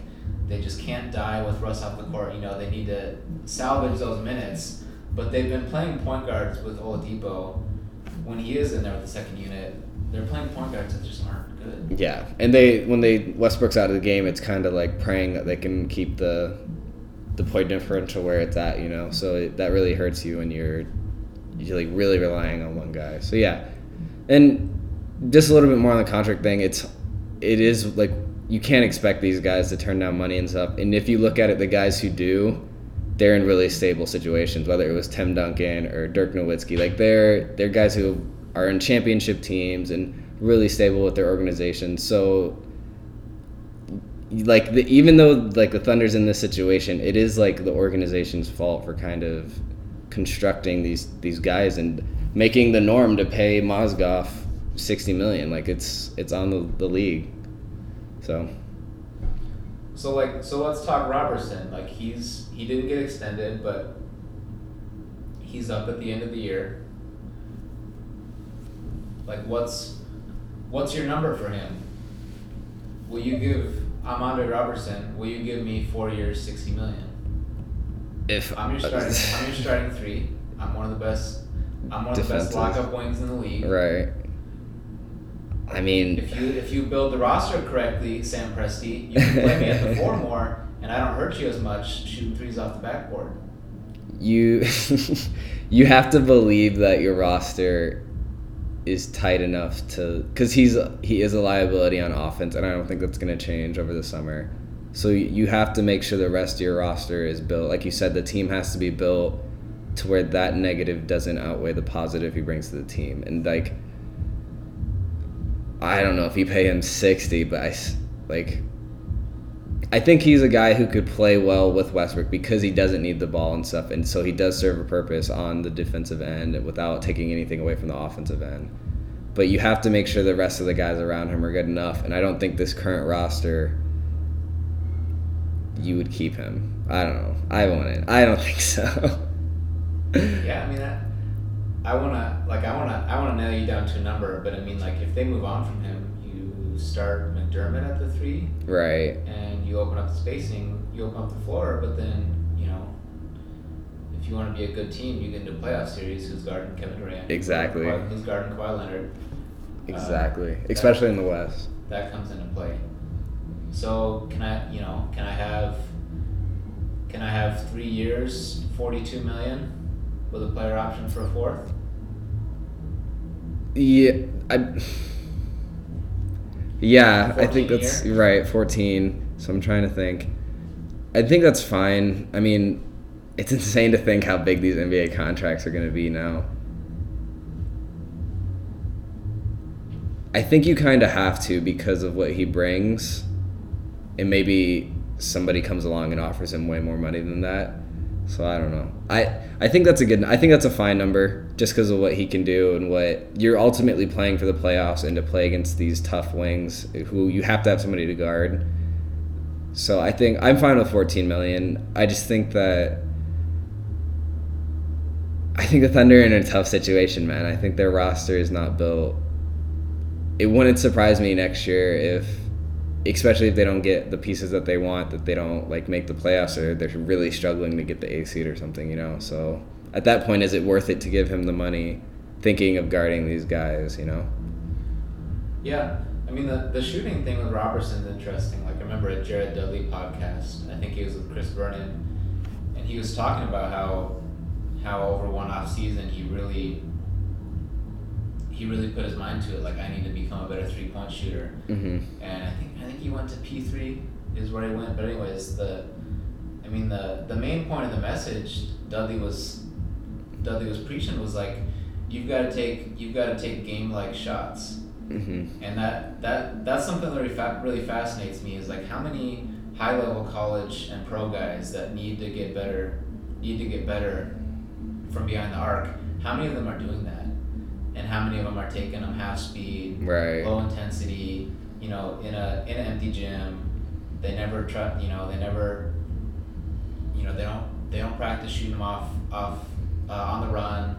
A: they just can't die with Russ off the court. You know, they need to salvage those minutes. But they've been playing point guards with Oladipo when he is in there with the second unit. They're playing point guards that just aren't good.
B: Yeah, and they when they Westbrook's out of the game, it's kind of like praying that they can keep the the point differential where it's at. You know, so it, that really hurts you when you're you're like really relying on one guy. So yeah, and just a little bit more on the contract thing. It's it is like you can't expect these guys to turn down money and stuff. And if you look at it, the guys who do, they're in really stable situations. Whether it was Tim Duncan or Dirk Nowitzki, like they're they're guys who are in championship teams and really stable with their organization. So, like the, even though like the Thunder's in this situation, it is like the organization's fault for kind of constructing these these guys and making the norm to pay Mozgov sixty million. Like it's it's on the, the league. So.
A: So like so let's talk Roberson. Like he's he didn't get extended, but he's up at the end of the year. Like what's what's your number for him? Will you give I'm Andre Roberson, will you give me four years sixty million?
B: If
A: I'm your starting I'm your starting three. I'm one of the best I'm one of the best lockup wings in the league.
B: right. I mean,
A: If you if you build the roster correctly, Sam Presti, you can play me at the four more, and I don't hurt you as much shooting threes off the backboard.
B: you you have to believe that your roster is tight enough to because he's he is a liability on offense and i don't think that's going to change over the summer. So you- you have to make sure the rest of your roster is built. Like you said the team has to be built to where that negative doesn't outweigh the positive he brings to the team. And like i don't know if you pay him 60 but i like I think he's a guy who could play well with Westbrook because he doesn't need the ball and stuff, and so he does serve a purpose on the defensive end without taking anything away from the offensive end. But you have to make sure the rest of the guys around him are good enough, and I don't think this current roster you would keep him. I don't know. I wouldn't. I don't think so.
A: Yeah, I mean, I, I wanna like I wanna I wanna nail you down to a number, but I mean like if they move on from him, you start McDermott at the three,
B: right.
A: and you open up the spacing, you open up the floor, but then you know. If you want to be a good team, you get into playoff series. Who's guarding Kevin Durant?
B: Exactly.
A: Who's guarding Kawhi Leonard?
B: Uh, exactly. Especially in the West.
A: that comes into play. So can I, you know, can I have, can I have three years, forty-two million, with a player option for a fourth?
B: Yeah, I. Yeah, I think that's
A: year?
B: right. Fourteen. So I'm trying to think. I think that's fine. I mean, it's insane to think how big these NBA contracts are going to be now. I think you kind of have to because of what he brings, and maybe somebody comes along and offers him way more money than that. So I don't know. I I think that's a good. I think that's a fine number just because of what he can do and what you're ultimately playing for the playoffs and to play against these tough wings who you have to have somebody to guard. So I think I'm fine with 14 million. I just think that I think the Thunder are in a tough situation, man. I think their roster is not built. It wouldn't surprise me next year if especially if they don't get the pieces that they want, that they don't like make the playoffs or they're really struggling to get the A seed or something, you know. So at that point, is it worth it to give him the money, thinking of guarding these guys, you know?
A: Yeah, I mean the the shooting thing with Roberson's interesting. Like I remember a Jared Dudley podcast, I think he was with Chris Vernon, and he was talking about how how over one off season he really he really put his mind to it. Like I need to become a better three point shooter.
B: Mm-hmm.
A: and I think I think he went to P three is where he went. But anyways, the I mean the the main point of the message Dudley was Dudley was preaching was like you've got to take you've got to take game like shots,
B: Mm-hmm.
A: and that that that's something that really fa- really fascinates me is like how many high level college and pro guys that need to get better need to get better from behind the arc. How many of them are doing that? And how many of them are taking them half speed,
B: Right.
A: low intensity, you know, in a in an empty gym. They never try, you know, they never, you know, they don't they don't practice shooting them off off uh, on the run.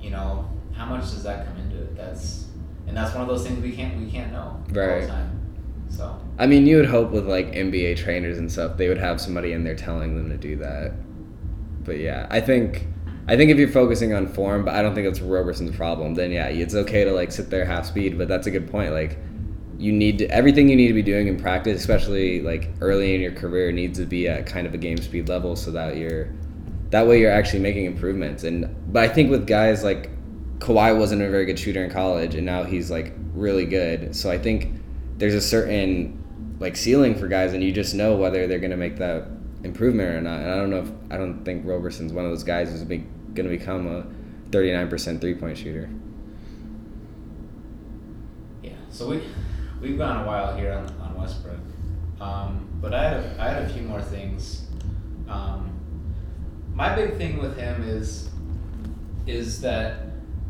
A: You know, how much does that come into it? That's and that's one of those things we can't we can't know all
B: Right.
A: the time. So
B: I mean, you would hope with like NBA trainers and stuff, they would have somebody in there telling them to do that. But yeah, I think I think if you're focusing on form, but I don't think that's Roberson's problem, then yeah, it's okay to like sit there half speed. But that's a good point. Like, you need to, everything you need to be doing in practice, especially like early in your career, needs to be at kind of a game speed level, so that you're that way you're actually making improvements. And but I think with guys like Kawhi wasn't a very good shooter in college, and now he's like really good. So I think there's a certain like ceiling for guys, and you just know whether they're gonna make that improvement or not. And I don't know if I don't think Roberson's one of those guys who's be, gonna become a 39% three point shooter.
A: yeah, so we we've gone a while here on, on Westbrook, um, but I had a, I had a few more things. Um, my big thing with him is is that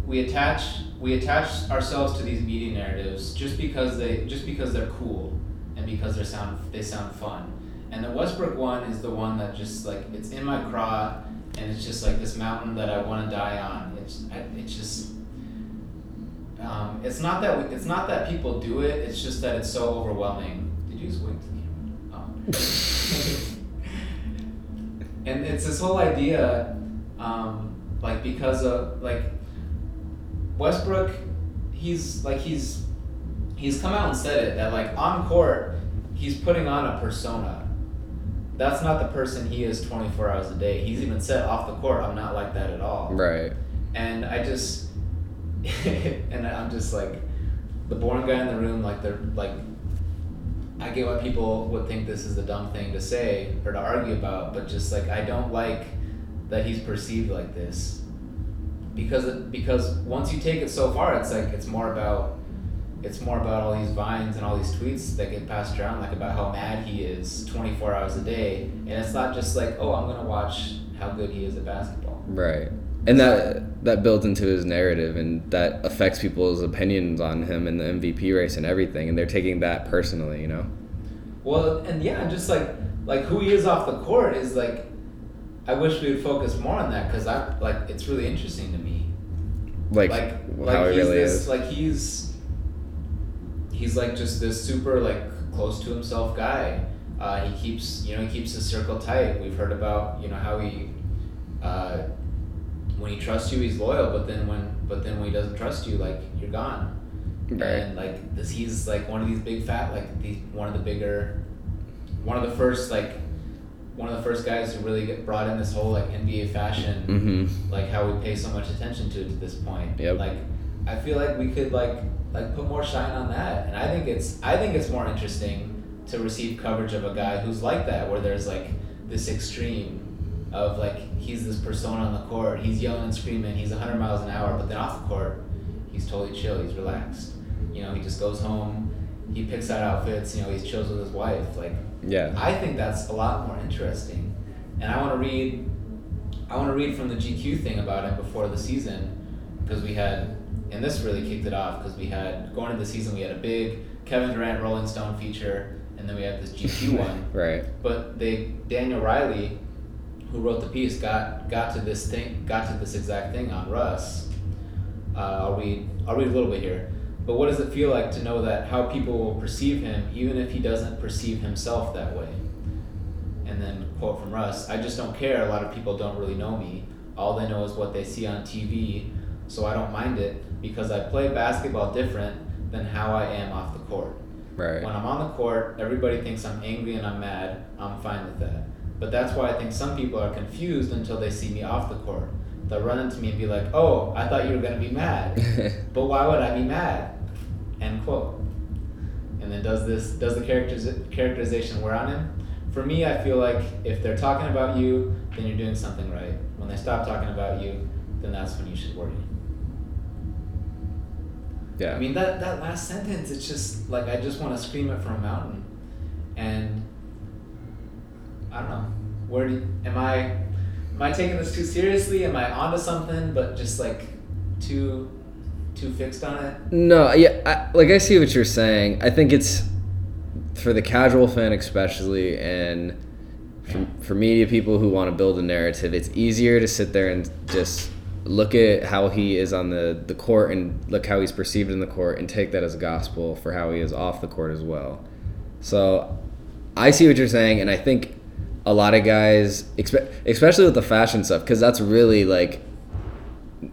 A: we attach we attach ourselves to these media narratives just because they just because they're cool and because they sound they sound fun. And the Westbrook one is the one that just like it's in my craw, and it's just like this mountain that I want to die on. It's I, it's just. Um, it's not that we, it's not that people do it. It's just that it's so overwhelming. Did you just wink to the camera? Oh. and it's this whole idea, um, like because of like Westbrook, he's like he's he's come out and said it that like on court, he's putting on a persona. That's not the person he is 24 hours a day. He's even said off the court, I'm not like that at all.
B: Right.
A: And I just, and I'm just like, the boring guy in the room, like they're like, I get why people would think this is a dumb thing to say or to argue about, but just like I don't like that he's perceived like this because it, because once you take it so far, it's like it's more about it's more about all these vines and all these tweets that get passed around, like about how mad he is 24 hours a day, and it's not just like oh I'm gonna watch how good he is at basketball.
B: Right. And that that builds into his narrative, and that affects people's opinions on him and the MVP race and everything, and they're taking that personally, you know.
A: Well, and yeah, just like like who he is off the court is like I wish we would focus more on that because I like it's really interesting to me.
B: Like,
A: like
B: how
A: like
B: he
A: he's
B: really
A: this
B: is.
A: like he's he's like just this super like close to himself guy. Uh, he keeps you know he keeps his circle tight. We've heard about you know how he uh, when he trusts you he's loyal, but then when but then when he doesn't trust you like you're gone.
B: Right.
A: And like this, he's like one of these big fat like the one of the bigger, one of the first like one of the first guys who really get brought in this whole like NBA fashion,
B: Mm-hmm.
A: like how we pay so much attention to it to this point.
B: Yep.
A: Like, I feel like we could like like put more shine on that, and I think it's I think it's more interesting to receive coverage of a guy who's like that, where there's like this extreme of like he's this persona on the court, he's yelling and screaming, he's hundred miles an hour, but then off the court, he's totally chill, he's relaxed. You know, he just goes home, he picks out outfits, you know, he chills with his wife, like
B: Yeah.
A: I think that's a lot more interesting, and I want to read. I want to read from the GQ thing about him before the season, because we had, and this really kicked it off because we had going into the season we had a big Kevin Durant Rolling Stone feature, and then we had this GQ one.
B: Right.
A: But they Daniel Riley, who wrote the piece, got got to this thing, got to this exact thing on Russ. Uh, I'll read I'll read a little bit here. But what does it feel like to know that how people will perceive him, even if he doesn't perceive himself that way? And then quote from Russ: I just don't care. A lot of people don't really know me. All they know is what they see on TV, so I don't mind it because I play basketball different than how I am off the court.
B: Right.
A: When I'm on the court, everybody thinks I'm angry and I'm mad. I'm fine with that. But that's why I think some people are confused until they see me off the court. They'll run into me and be like, "Oh, I thought you were gonna be mad, but why would I be mad?" End quote. And then does this does the characters characterization wear on him? For me, I feel like if they're talking about you, then you're doing something right. When they stop talking about you, then that's when you should worry.
B: yeah.
A: I mean that that last sentence, it's just like I just want to scream it from a mountain, and I don't know. Where do am I? Am I taking this too seriously? Am I onto something, but just like too too fixed on it?
B: No, yeah, I, like I see what you're saying. I think it's for the casual fan, especially, and for, for media people who want to build a narrative. It's easier to sit there and just look at how he is on the, the court and look how he's perceived in the court and take that as gospel for how he is off the court as well. So I see what you're saying, and I think a lot of guys, especially with the fashion stuff, because that's really like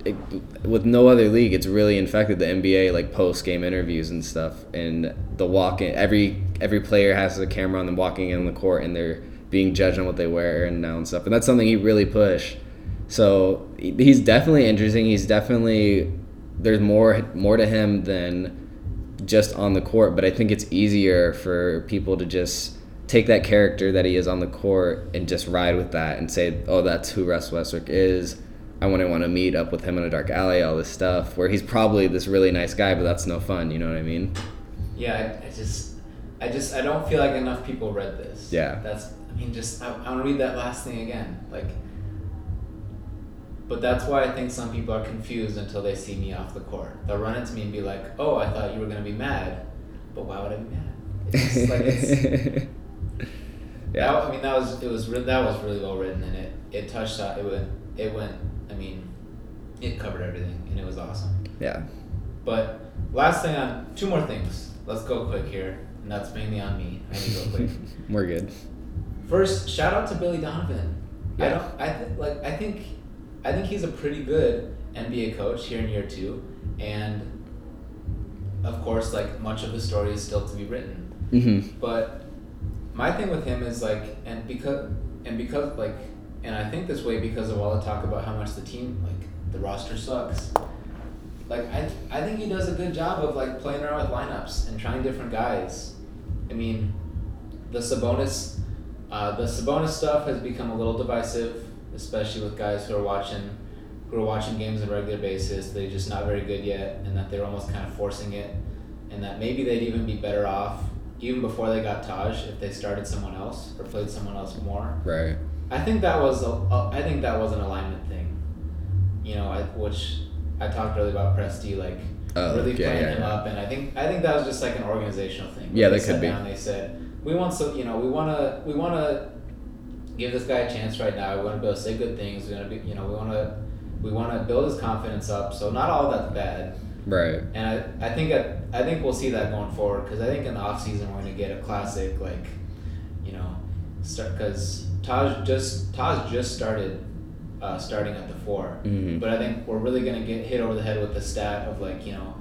B: it, with no other league, it's really infected the NBA like post game interviews and stuff, and the walk in. Every every player has a camera on them walking in the court, and they're being judged on what they wear and now and stuff, and that's something he really pushed. So he's definitely interesting. He's definitely there's more more to him than just on the court, but I think it's easier for people to just take that character that he is on the court and just ride with that and say, "Oh, that's who Russ Westbrook is." I wouldn't want to meet up with him in a dark alley, all this stuff, where he's probably this really nice guy, but that's no fun. You know what I mean?
A: Yeah, I, I just, I just, I don't feel like enough people read this.
B: Yeah.
A: That's, I mean, just, I, I want to read that last thing again, like. But that's why I think some people are confused until they see me off the court. They'll run into me and be like, "Oh, I thought you were gonna be mad, but why would I be mad? It's like it's,
B: yeah.
A: That, I mean, that was it was re- that was really well written, and it it touched on it went it went. I mean, it covered everything, and it was awesome.
B: yeah.
A: But last thing on two more things. Let's go quick here, and that's mainly on me. I need to go quick.
B: We're good.
A: First, shout out to Billy Donovan. I don't. I th- like. I think. I think he's a pretty good NBA coach here in year two, and of course, like much of the story is still to be written.
B: Mm-hmm.
A: But my thing with him is like, and because, and because like, and I think this way because of all the talk about how much the team, like, the roster sucks. Like I, I think he does a good job of like playing around with lineups and trying different guys. I mean, the Sabonis, uh, the Sabonis stuff has become a little divisive, especially with guys who are watching, who are watching games on a regular basis. They're just not very good yet, and that they're almost kind of forcing it, and that maybe they'd even be better off even before they got Taj if they started someone else or played someone else more.
B: Right.
A: I think that was a, a I think that was an alignment thing. You know, I, which I talked earlier about Presti like
B: Oh,
A: really
B: yeah,
A: playing
B: yeah,
A: him
B: yeah.
A: up, and I think I think that was just like an organizational thing.
B: Yeah,
A: they
B: that could be.
A: Down, they said we want so you know we want to we want to give this guy a chance right now. We want to be able to say good things. We want to be you know we want to we want to build his confidence up. So not all that's bad.
B: Right.
A: And I, I think I, I think we'll see that going forward because I think in the off season we're gonna get a classic like, you know, start because Taj just Taj just started, uh, starting at the 4
B: Mhm.
A: but I think we're really gonna get hit over the head with the stat of like you know,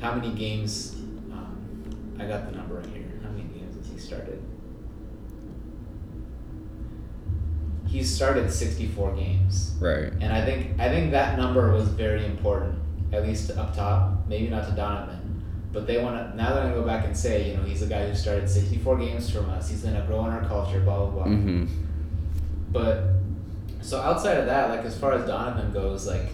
A: how many games, um, I got the number right here. How many games has he started? He started sixty four games.
B: Right.
A: And I think I think that number was very important, at least up top. Maybe not to Donovan, but they want to now. They're gonna go back and say, you know, he's the guy who started sixty four games from us. He's gonna grow in our culture. Blah blah blah.
B: Mm-hmm.
A: But so outside of that, like as far as Donovan goes, like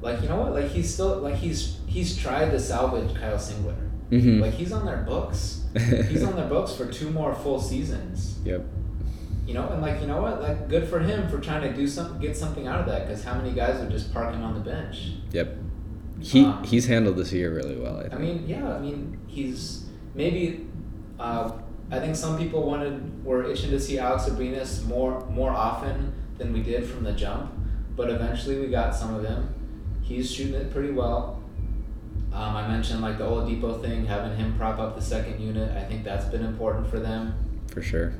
A: like you know what, like he's still like he's he's tried to salvage Kyle Singler.
B: Mm-hmm.
A: Like he's on their books. he's on their books for two more full seasons.
B: Yep.
A: You know, and like you know what, like good for him for trying to do some get something out of that. Because how many guys would just park him on the bench?
B: Yep. He
A: Um,
B: he's handled this year really well. I think.
A: I mean, yeah, I mean he's maybe. Uh, I think some people wanted were itching to see Alex Abrines more more often than we did from the jump, but eventually we got some of him. He's shooting it pretty well. Um, I mentioned like the Oladipo thing, having him prop up the second unit. I think that's been important for them.
B: for sure.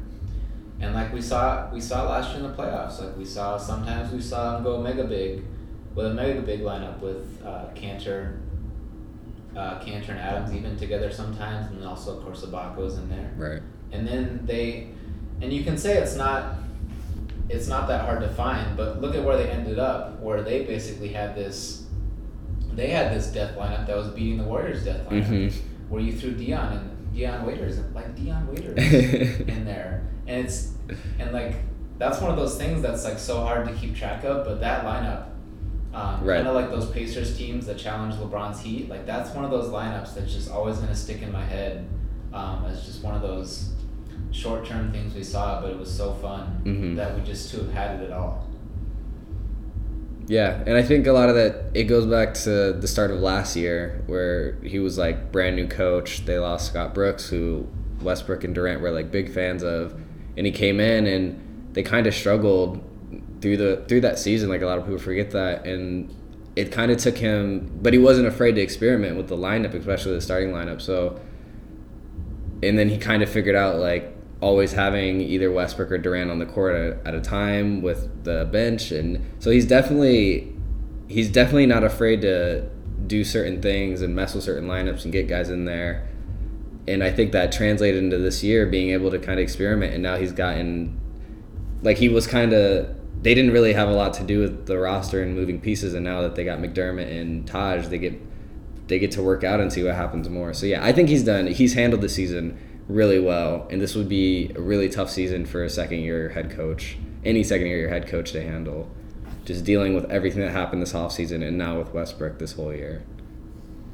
A: And like we saw, we saw last year in the playoffs. Like we saw, sometimes we saw him go mega big, with a mega big lineup with uh, Kanter, uh, Kanter and Adams even together sometimes, and then also of course Ibaka's in there.
B: Right.
A: And then they, and you can say it's not, it's not that hard to find, but look at where they ended up, where they basically had this, they had this death lineup that was beating the Warriors' death lineup,
B: Mm-hmm.
A: where you threw Dion and Dion Waiters, like Dion Waiters in there, and it's and like that's one of those things that's like so hard to keep track of. But that lineup, um,
B: Right.
A: kind of like those Pacers teams that challenge LeBron's Heat, like that's one of those lineups that's just always gonna stick in my head um, as just one of those short term things we saw. But it was so fun
B: Mhm.
A: that we just to have had it at all.
B: Yeah, and I think a lot of that it goes back to the start of last year where he was like brand new coach. They lost Scott Brooks, who Westbrook and Durant were like big fans of, and he came in and they kind of struggled through the through that season. Like a lot of people forget that, and it kind of took him, but he wasn't afraid to experiment with the lineup, especially the starting lineup. So, and then he kind of figured out like always having either Westbrook or Durant on the court at, at a time with the bench, and so he's definitely he's definitely not afraid to do certain things and mess with certain lineups and get guys in there. And I think that translated into this year being able to kind of experiment, and now he's gotten like he was kind of they didn't really have a lot to do with the roster and moving pieces, and now that they got McDermott and Taj, they get they get to work out and see what happens more. So yeah, I think he's done. He's handled the season really well, and this would be a really tough season for a second year head coach, any second year head coach to handle. Just dealing with everything that happened this offseason and now with Westbrook this whole year.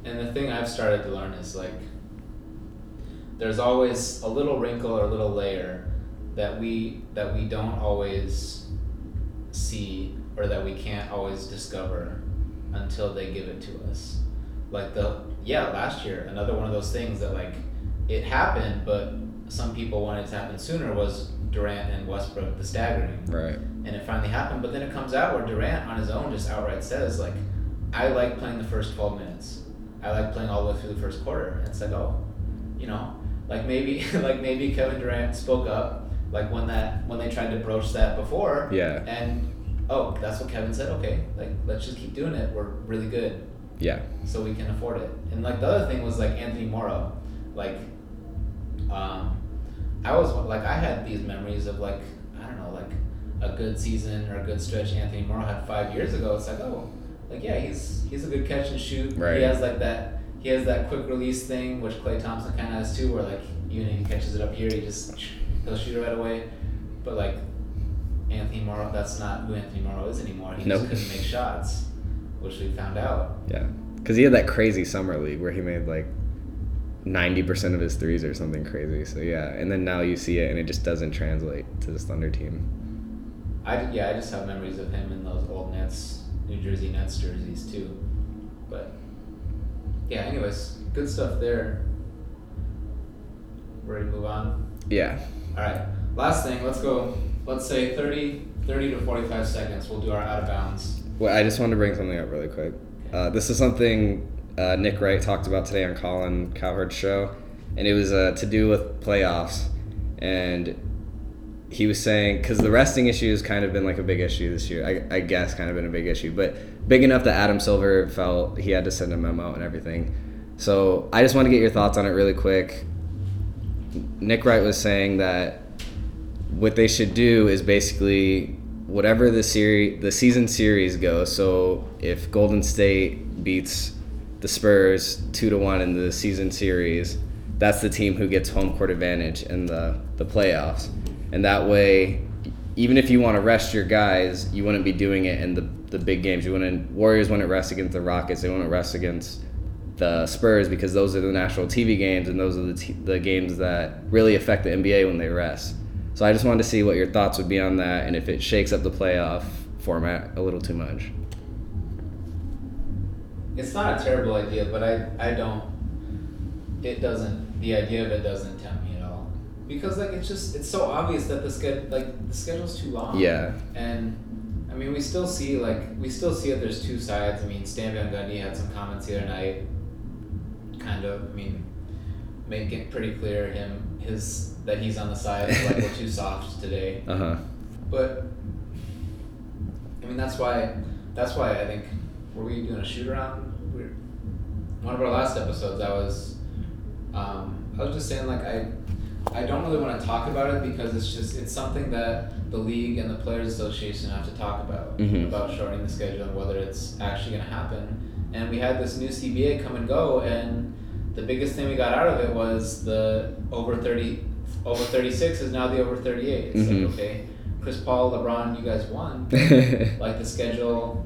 A: And the thing I've started to learn is like there's always a little wrinkle or a little layer that we that we don't always see or that we can't always discover until they give it to us. Like the yeah, last year, another one of those things that like it happened, but some people wanted it to happen sooner. Was Durant and Westbrook the staggering?
B: Right.
A: And it finally happened, but then it comes out where Durant on his own just outright says like, "I like playing the first twelve minutes. I like playing all the way through the first quarter." And it's like, oh, you know, like maybe like maybe Kevin Durant spoke up like when that when they tried to broach that before.
B: Yeah.
A: And oh, that's what Kevin said. Okay, like let's just keep doing it. We're really good,
B: Yeah.
A: so we can afford it. And like the other thing was like Anthony Morrow, like, um, I was like I had these memories of like I don't know like a good season or a good stretch Anthony Morrow had five years ago. It's like oh, like yeah he's he's a good catch and shoot.
B: Right.
A: He has like that. He has that quick release thing, which Klay Thompson kind of has too, where like you know he catches it up here, he just he'll shoot it right away. But like Anthony Morrow, that's not who Anthony Morrow is anymore. He
B: Nope.
A: just couldn't make shots, which we found out.
B: Yeah. Because he had that crazy summer league where he made like 90% of his threes or something crazy. So, yeah. And then now you see it and it just doesn't translate to this Thunder team.
A: I yeah, I just have memories of him in those old Nets, New Jersey Nets jerseys too. But yeah, anyways, good stuff there. Ready to move on?
B: Yeah.
A: All right. Last thing, let's go. Let's say 30, 30 to forty-five seconds. We'll do our out of bounds.
B: Well, I just wanted to bring something up really quick. Uh, this is something uh, Nick Wright talked about today on Colin Cowherd's show, and it was uh, to do with playoffs. And he was saying because the resting issue has kind of been like a big issue this year. I, I guess kind of been a big issue, but big enough that Adam Silver felt he had to send a memo and everything. So I just want to get your thoughts on it really quick. Nick Wright was saying that what they should do is basically whatever the series the season series goes. So if Golden State beats the Spurs two to one in the season series, that's the team who gets home court advantage in the the playoffs. And that way, even if you want to rest your guys, you wouldn't be doing it in the the big games. You wouldn't Warriors wouldn't rest against the Rockets. They wouldn't rest against the Spurs because those are the national TV games and those are the, t- the games that really affect the NBA when they rest. So I just wanted to see what your thoughts would be on that and if it shakes up the playoff format a little too much.
A: It's not a terrible idea, but I I don't. It doesn't. The idea of it doesn't tempt me at all, because like it's just it's so obvious that the sched like the schedule's too long.
B: Yeah.
A: And I mean, we still see like we still see that there's two sides. I mean, Stan Van Gundy had some comments the other night, kind of. I mean, make it pretty clear him his that he's on the side of like we're too soft today.
B: Uh huh.
A: But I mean, that's why that's why I think were we doing a shoot around? One of our last episodes, I was um, I was just saying like I I don't really want to talk about it because it's just it's something that the league and the players association have to talk about
B: Mhm.
A: about shortening the schedule and whether it's actually going to happen. And we had this new CBA come and go, and the biggest thing we got out of it was the over thirty over thirty six is now the over thirty eight. It's
B: Mhm.
A: like okay, Chris Paul, LeBron, you guys won. like the schedule.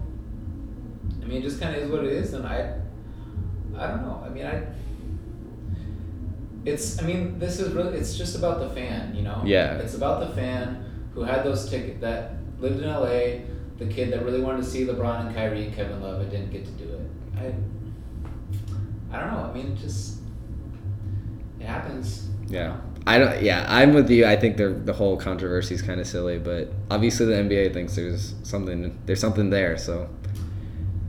A: I mean, it just kind of is what it is, and I, I don't know. I mean, I. It's. I mean, this is really. It's just about the fan, you know.
B: Yeah.
A: It's about the fan who had those tickets that lived in LA, the kid that really wanted to see LeBron and Kyrie and Kevin Love and didn't get to do it. I. I don't know. I mean, it just. It happens.
B: yeah. I don't. Yeah, I'm with you. I think the the whole controversy is kind of silly, but obviously the NBA thinks there's something there's something there. So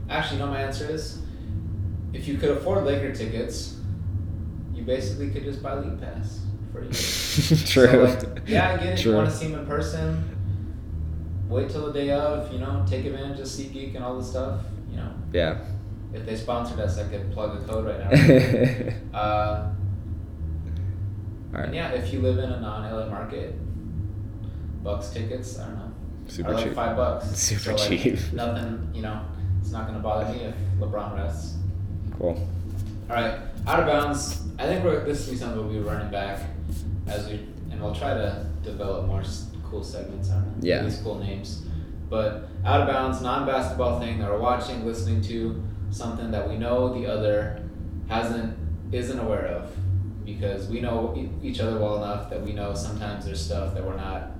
A: Actually, no. My answer is, if you could afford Laker tickets, you basically could just buy League Pass for a year.
B: true.
A: So, like, yeah, I get it. You want to see him in person. Wait till the day of, you know, take advantage of SeatGeek and all the stuff. You know,
B: Yeah.
A: If they sponsored us, I could plug a code right now. uh,
B: All
A: and yeah, if you live in a non-LA market, Bucks tickets, I don't know,
B: Super
A: are like
B: cheap.
A: five bucks.
B: Super
A: so, like,
B: cheap.
A: Nothing, you know, it's not gonna bother me if LeBron rests.
B: Cool.
A: All right, out of bounds. I think we're, this will be something we'll be running back as we, and we'll try to develop more cool segments. I don't know.
B: Yeah.
A: These cool names, but out of bounds, non-basketball thing that we're watching, listening to, something that we know the other hasn't, isn't aware of, because we know each other well enough that we know sometimes there's stuff that we're not,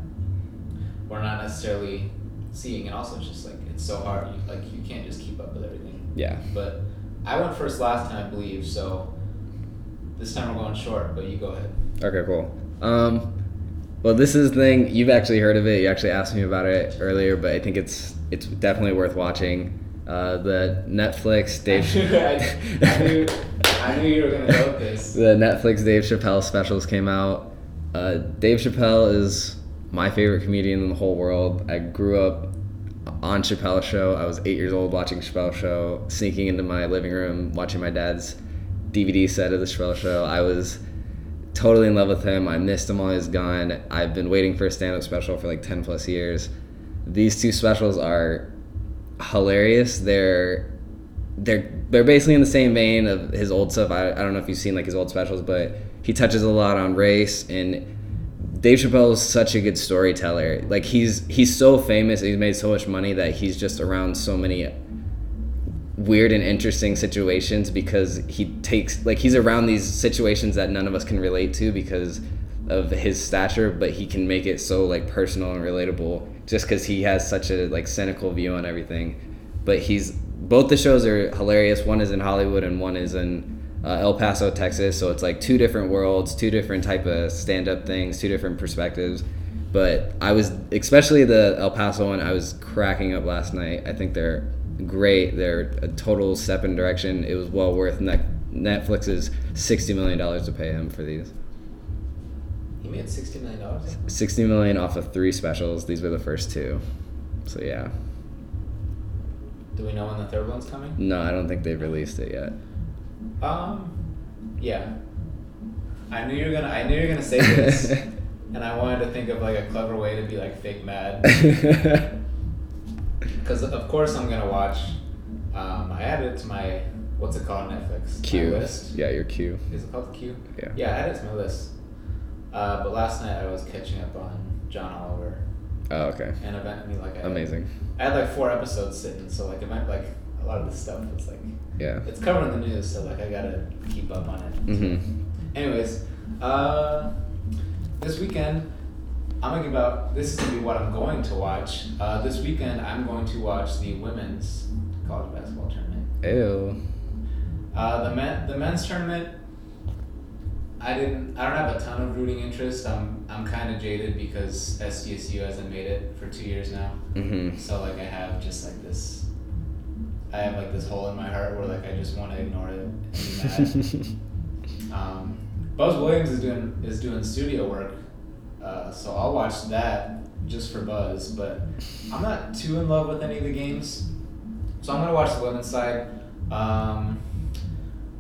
A: we're not necessarily seeing, and also it's just like it's so hard. You, like you can't just keep up with everything
B: Yeah.
A: but I went first last time, I believe. So this time we're going short, but you go ahead.
B: Okay, cool. Um, well, this is the thing you've actually heard of it. You actually asked me about it earlier, but I think it's it's definitely worth watching. Uh, the Netflix Dave.
A: I, I, knew, I knew you were gonna go with this.
B: The Netflix Dave Chappelle specials came out. Uh, Dave Chappelle is my favorite comedian in the whole world. I grew up on Chappelle Show. I was eight years old watching Chappelle Show, sneaking into my living room, watching my dad's DVD set of the Chappelle Show. I was totally in love with him. I missed him while he was gone. I've been waiting for a stand up special for like 10 plus years. These two specials are hilarious. They're they're they're basically in the same vein of his old stuff. I, I don't know if you've seen like his old specials, but he touches a lot on race and Dave Chappelle is such a good storyteller. Like he's he's so famous, he's made so much money that he's just around so many weird and interesting situations because he takes like he's around these situations that none of us can relate to because of his stature, but he can make it so like personal and relatable just because he has such a like cynical view on everything. But he's both the shows are hilarious. One is in Hollywood and one is in uh, El Paso, Texas. So it's like two different worlds, two different type of stand up things, two different perspectives. But I was especially the El Paso one. I was cracking up last night. I think they're great. They're a total step in direction. It was well worth net, Netflix's sixty million dollars to pay him for these.
A: He made sixty million dollars.
B: Sixty million off of three specials. These were the first two. So yeah.
A: Do we know when the third one's coming?
B: No, I don't think they've released it yet.
A: Um, yeah. I knew you were gonna. I knew you were gonna say this, and I wanted to think of like a clever way to be like fake mad. Because of course I'm gonna watch. Um, I added it to my what's it called Netflix list.
B: Yeah, your queue.
A: Is it called the queue?
B: Yeah.
A: Yeah, I added it to my list. Uh, but last night I was catching up on John Oliver,
B: Oh, okay.
A: and eventually like I had-
B: Amazing.
A: I had like four episodes sitting, so like it meant like a lot of the stuff was like
B: Yeah.
A: it's covered in the news, so like I gotta keep up on it.
B: Mhm.
A: Anyways, uh, this weekend I'm gonna give out. This is gonna be what I'm going to watch. Uh, this weekend I'm going to watch the women's college basketball tournament.
B: Ew.
A: Uh, the men the men's tournament. I didn't. I don't have a ton of rooting interest. I'm I'm kind of jaded because SDSU hasn't made it for two years now.
B: Mhm.
A: So like I have just like this. I have like this hole in my heart where like I just want to ignore it and be mad. Um, Buzz Williams is doing is doing studio work, uh, so I'll watch that just for Buzz. But I'm not too in love with any of the games, so I'm gonna watch the women's side. Um,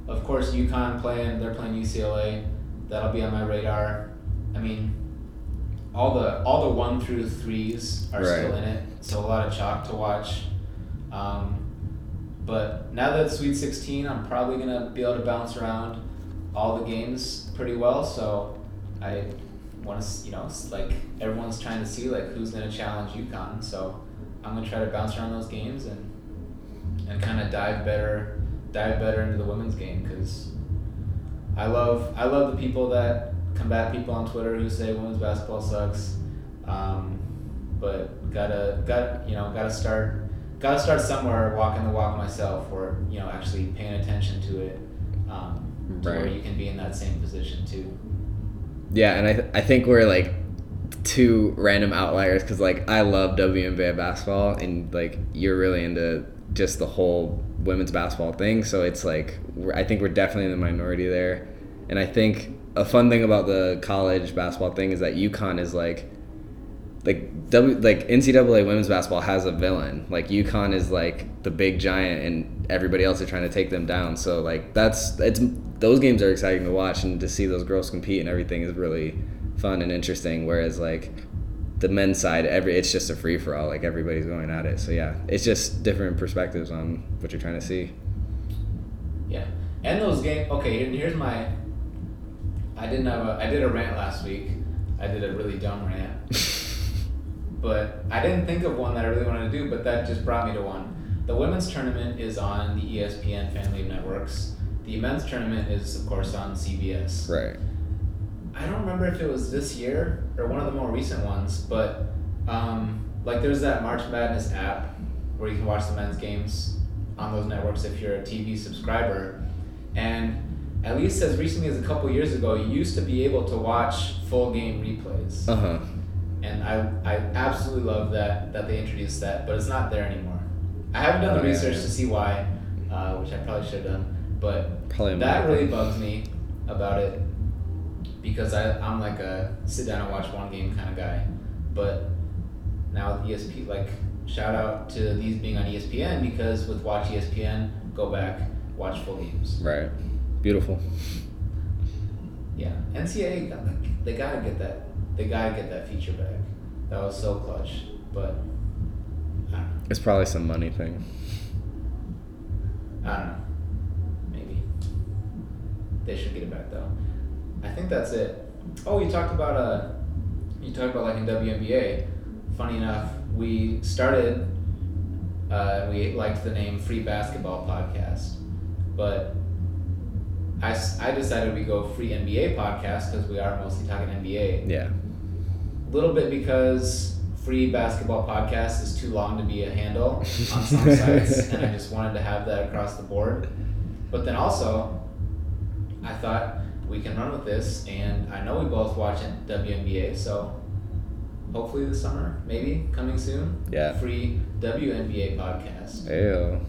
A: of course, UConn playing. They're playing UCLA. That'll be on my radar. I mean, all the all the one through threes are still in it, so a lot of chalk to watch. Um, but now that it's Sweet 16, I'm probably gonna be able to bounce around all the games pretty well. So I want to, you know, like everyone's trying to see like who's gonna challenge UConn. So I'm gonna try to bounce around those games and and kind of dive better, dive better into the women's game because I love I love the people that combat people on Twitter who say women's basketball sucks. Um, but gotta got you know gotta start gotta start somewhere walking the walk myself or you know actually paying attention to it um, to where you can be in that same position too.
B: Yeah, and I, th- I think we're like two random outliers because like I love WNBA basketball and like you're really into just the whole women's basketball thing. So it's like I think we're definitely in the minority there, and I think a fun thing about the college basketball thing is that UConn is like like W like NCAA women's basketball has a villain. Like UConn is like the big giant, and everybody else is trying to take them down. So like that's it's those games are exciting to watch, and to see those girls compete and everything is really fun and interesting. Whereas like the men's side, every it's just a free for all. Like everybody's going at it. So yeah, it's just different perspectives on what you're trying to see.
A: Yeah, and those games. Okay, here- here's my. I didn't have a. I did a rant last week. I did a really dumb rant, but I didn't think of one that I really wanted to do. But that just brought me to one. The women's tournament is on the ESPN family of networks. The men's tournament is, of course, on CBS.
B: Right.
A: I don't remember if it was this year or one of the more recent ones, but um, like there's that March Madness app where you can watch the men's games on those networks if you're a TV subscriber, and at least as recently as a couple years ago, you used to be able to watch full game replays,
B: Uh huh.
A: and I I absolutely love that that they introduced that, but it's not there anymore. I haven't done the
B: Oh, yeah,
A: research to see why, uh, which I probably should have done, but
B: Probably
A: that really bugs me about it because I, I'm like a sit down and watch one game kind of guy. But now with ESP, like, shout out to these being on ESPN because with Watch ESPN, go back, watch full games.
B: Right. Beautiful.
A: Yeah. NCAA, got, like, they gotta get that, they gotta get that feature back. That was so clutch. But, I don't know.
B: It's probably some money thing.
A: I don't know. Maybe. They should get it back though. I think that's it. Oh, you talked about uh you talked about like in WNBA. Funny enough, we started uh we liked the name Free Basketball Podcast. But I, I decided we go Free NBA Podcast because we are mostly talking NBA.
B: Yeah.
A: A little bit because free basketball podcast is too long to be a handle on some sites, and I just wanted to have that across the board. But then also, I thought we can run with this, and I know we both watch WNBA, so hopefully this summer, maybe coming soon.
B: Yeah.
A: Free WNBA podcast
B: Ew.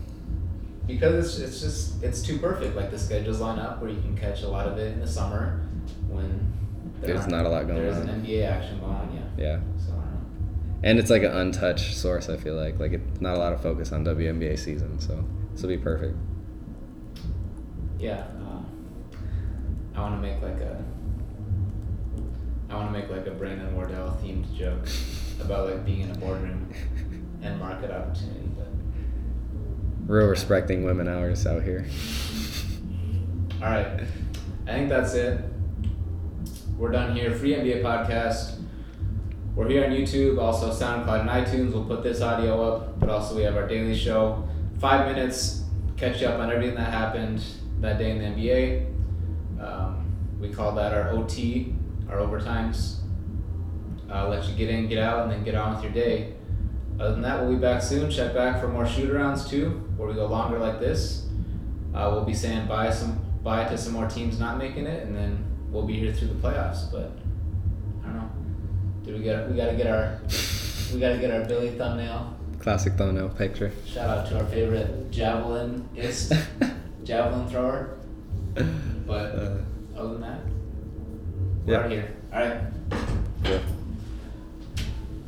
A: because it's, it's just it's too perfect. Like the schedules line up where you can catch a lot of it in the summer when
B: There's not a lot going
A: There's
B: on.
A: There's an NBA action going on, yeah.
B: Yeah.
A: So I don't know.
B: And it's like an untouched source. I feel like like it's not a lot of focus on WNBA season, so this will be perfect.
A: Yeah, I want to make like a. I want to make like a Brandon Wardell themed joke about like being in a boardroom and market opportunity, but
B: Real respecting women hours out here.
A: all right, I think that's it. We're done here. Free NBA podcast. We're here on YouTube, also SoundCloud and iTunes. We'll put this audio up, but also we have our daily show. Five minutes, catch you up on everything that happened that day in the NBA. Um, we call that our OT, our overtimes. Uh, let you get in, get out, and then get on with your day. Other than that, we'll be back soon. Check back for more shoot arounds too, where we go longer like this. Uh, we'll be saying bye some bye to some more teams not making it, and then we'll be here through the playoffs. But I don't know. Did we get? We gotta get our. We gotta get our Billy thumbnail.
B: Classic thumbnail picture.
A: Shout out to our favorite javelinist, javelin thrower. But
B: uh,
A: other than that, we're
B: yeah.
A: out here. All right. Yeah.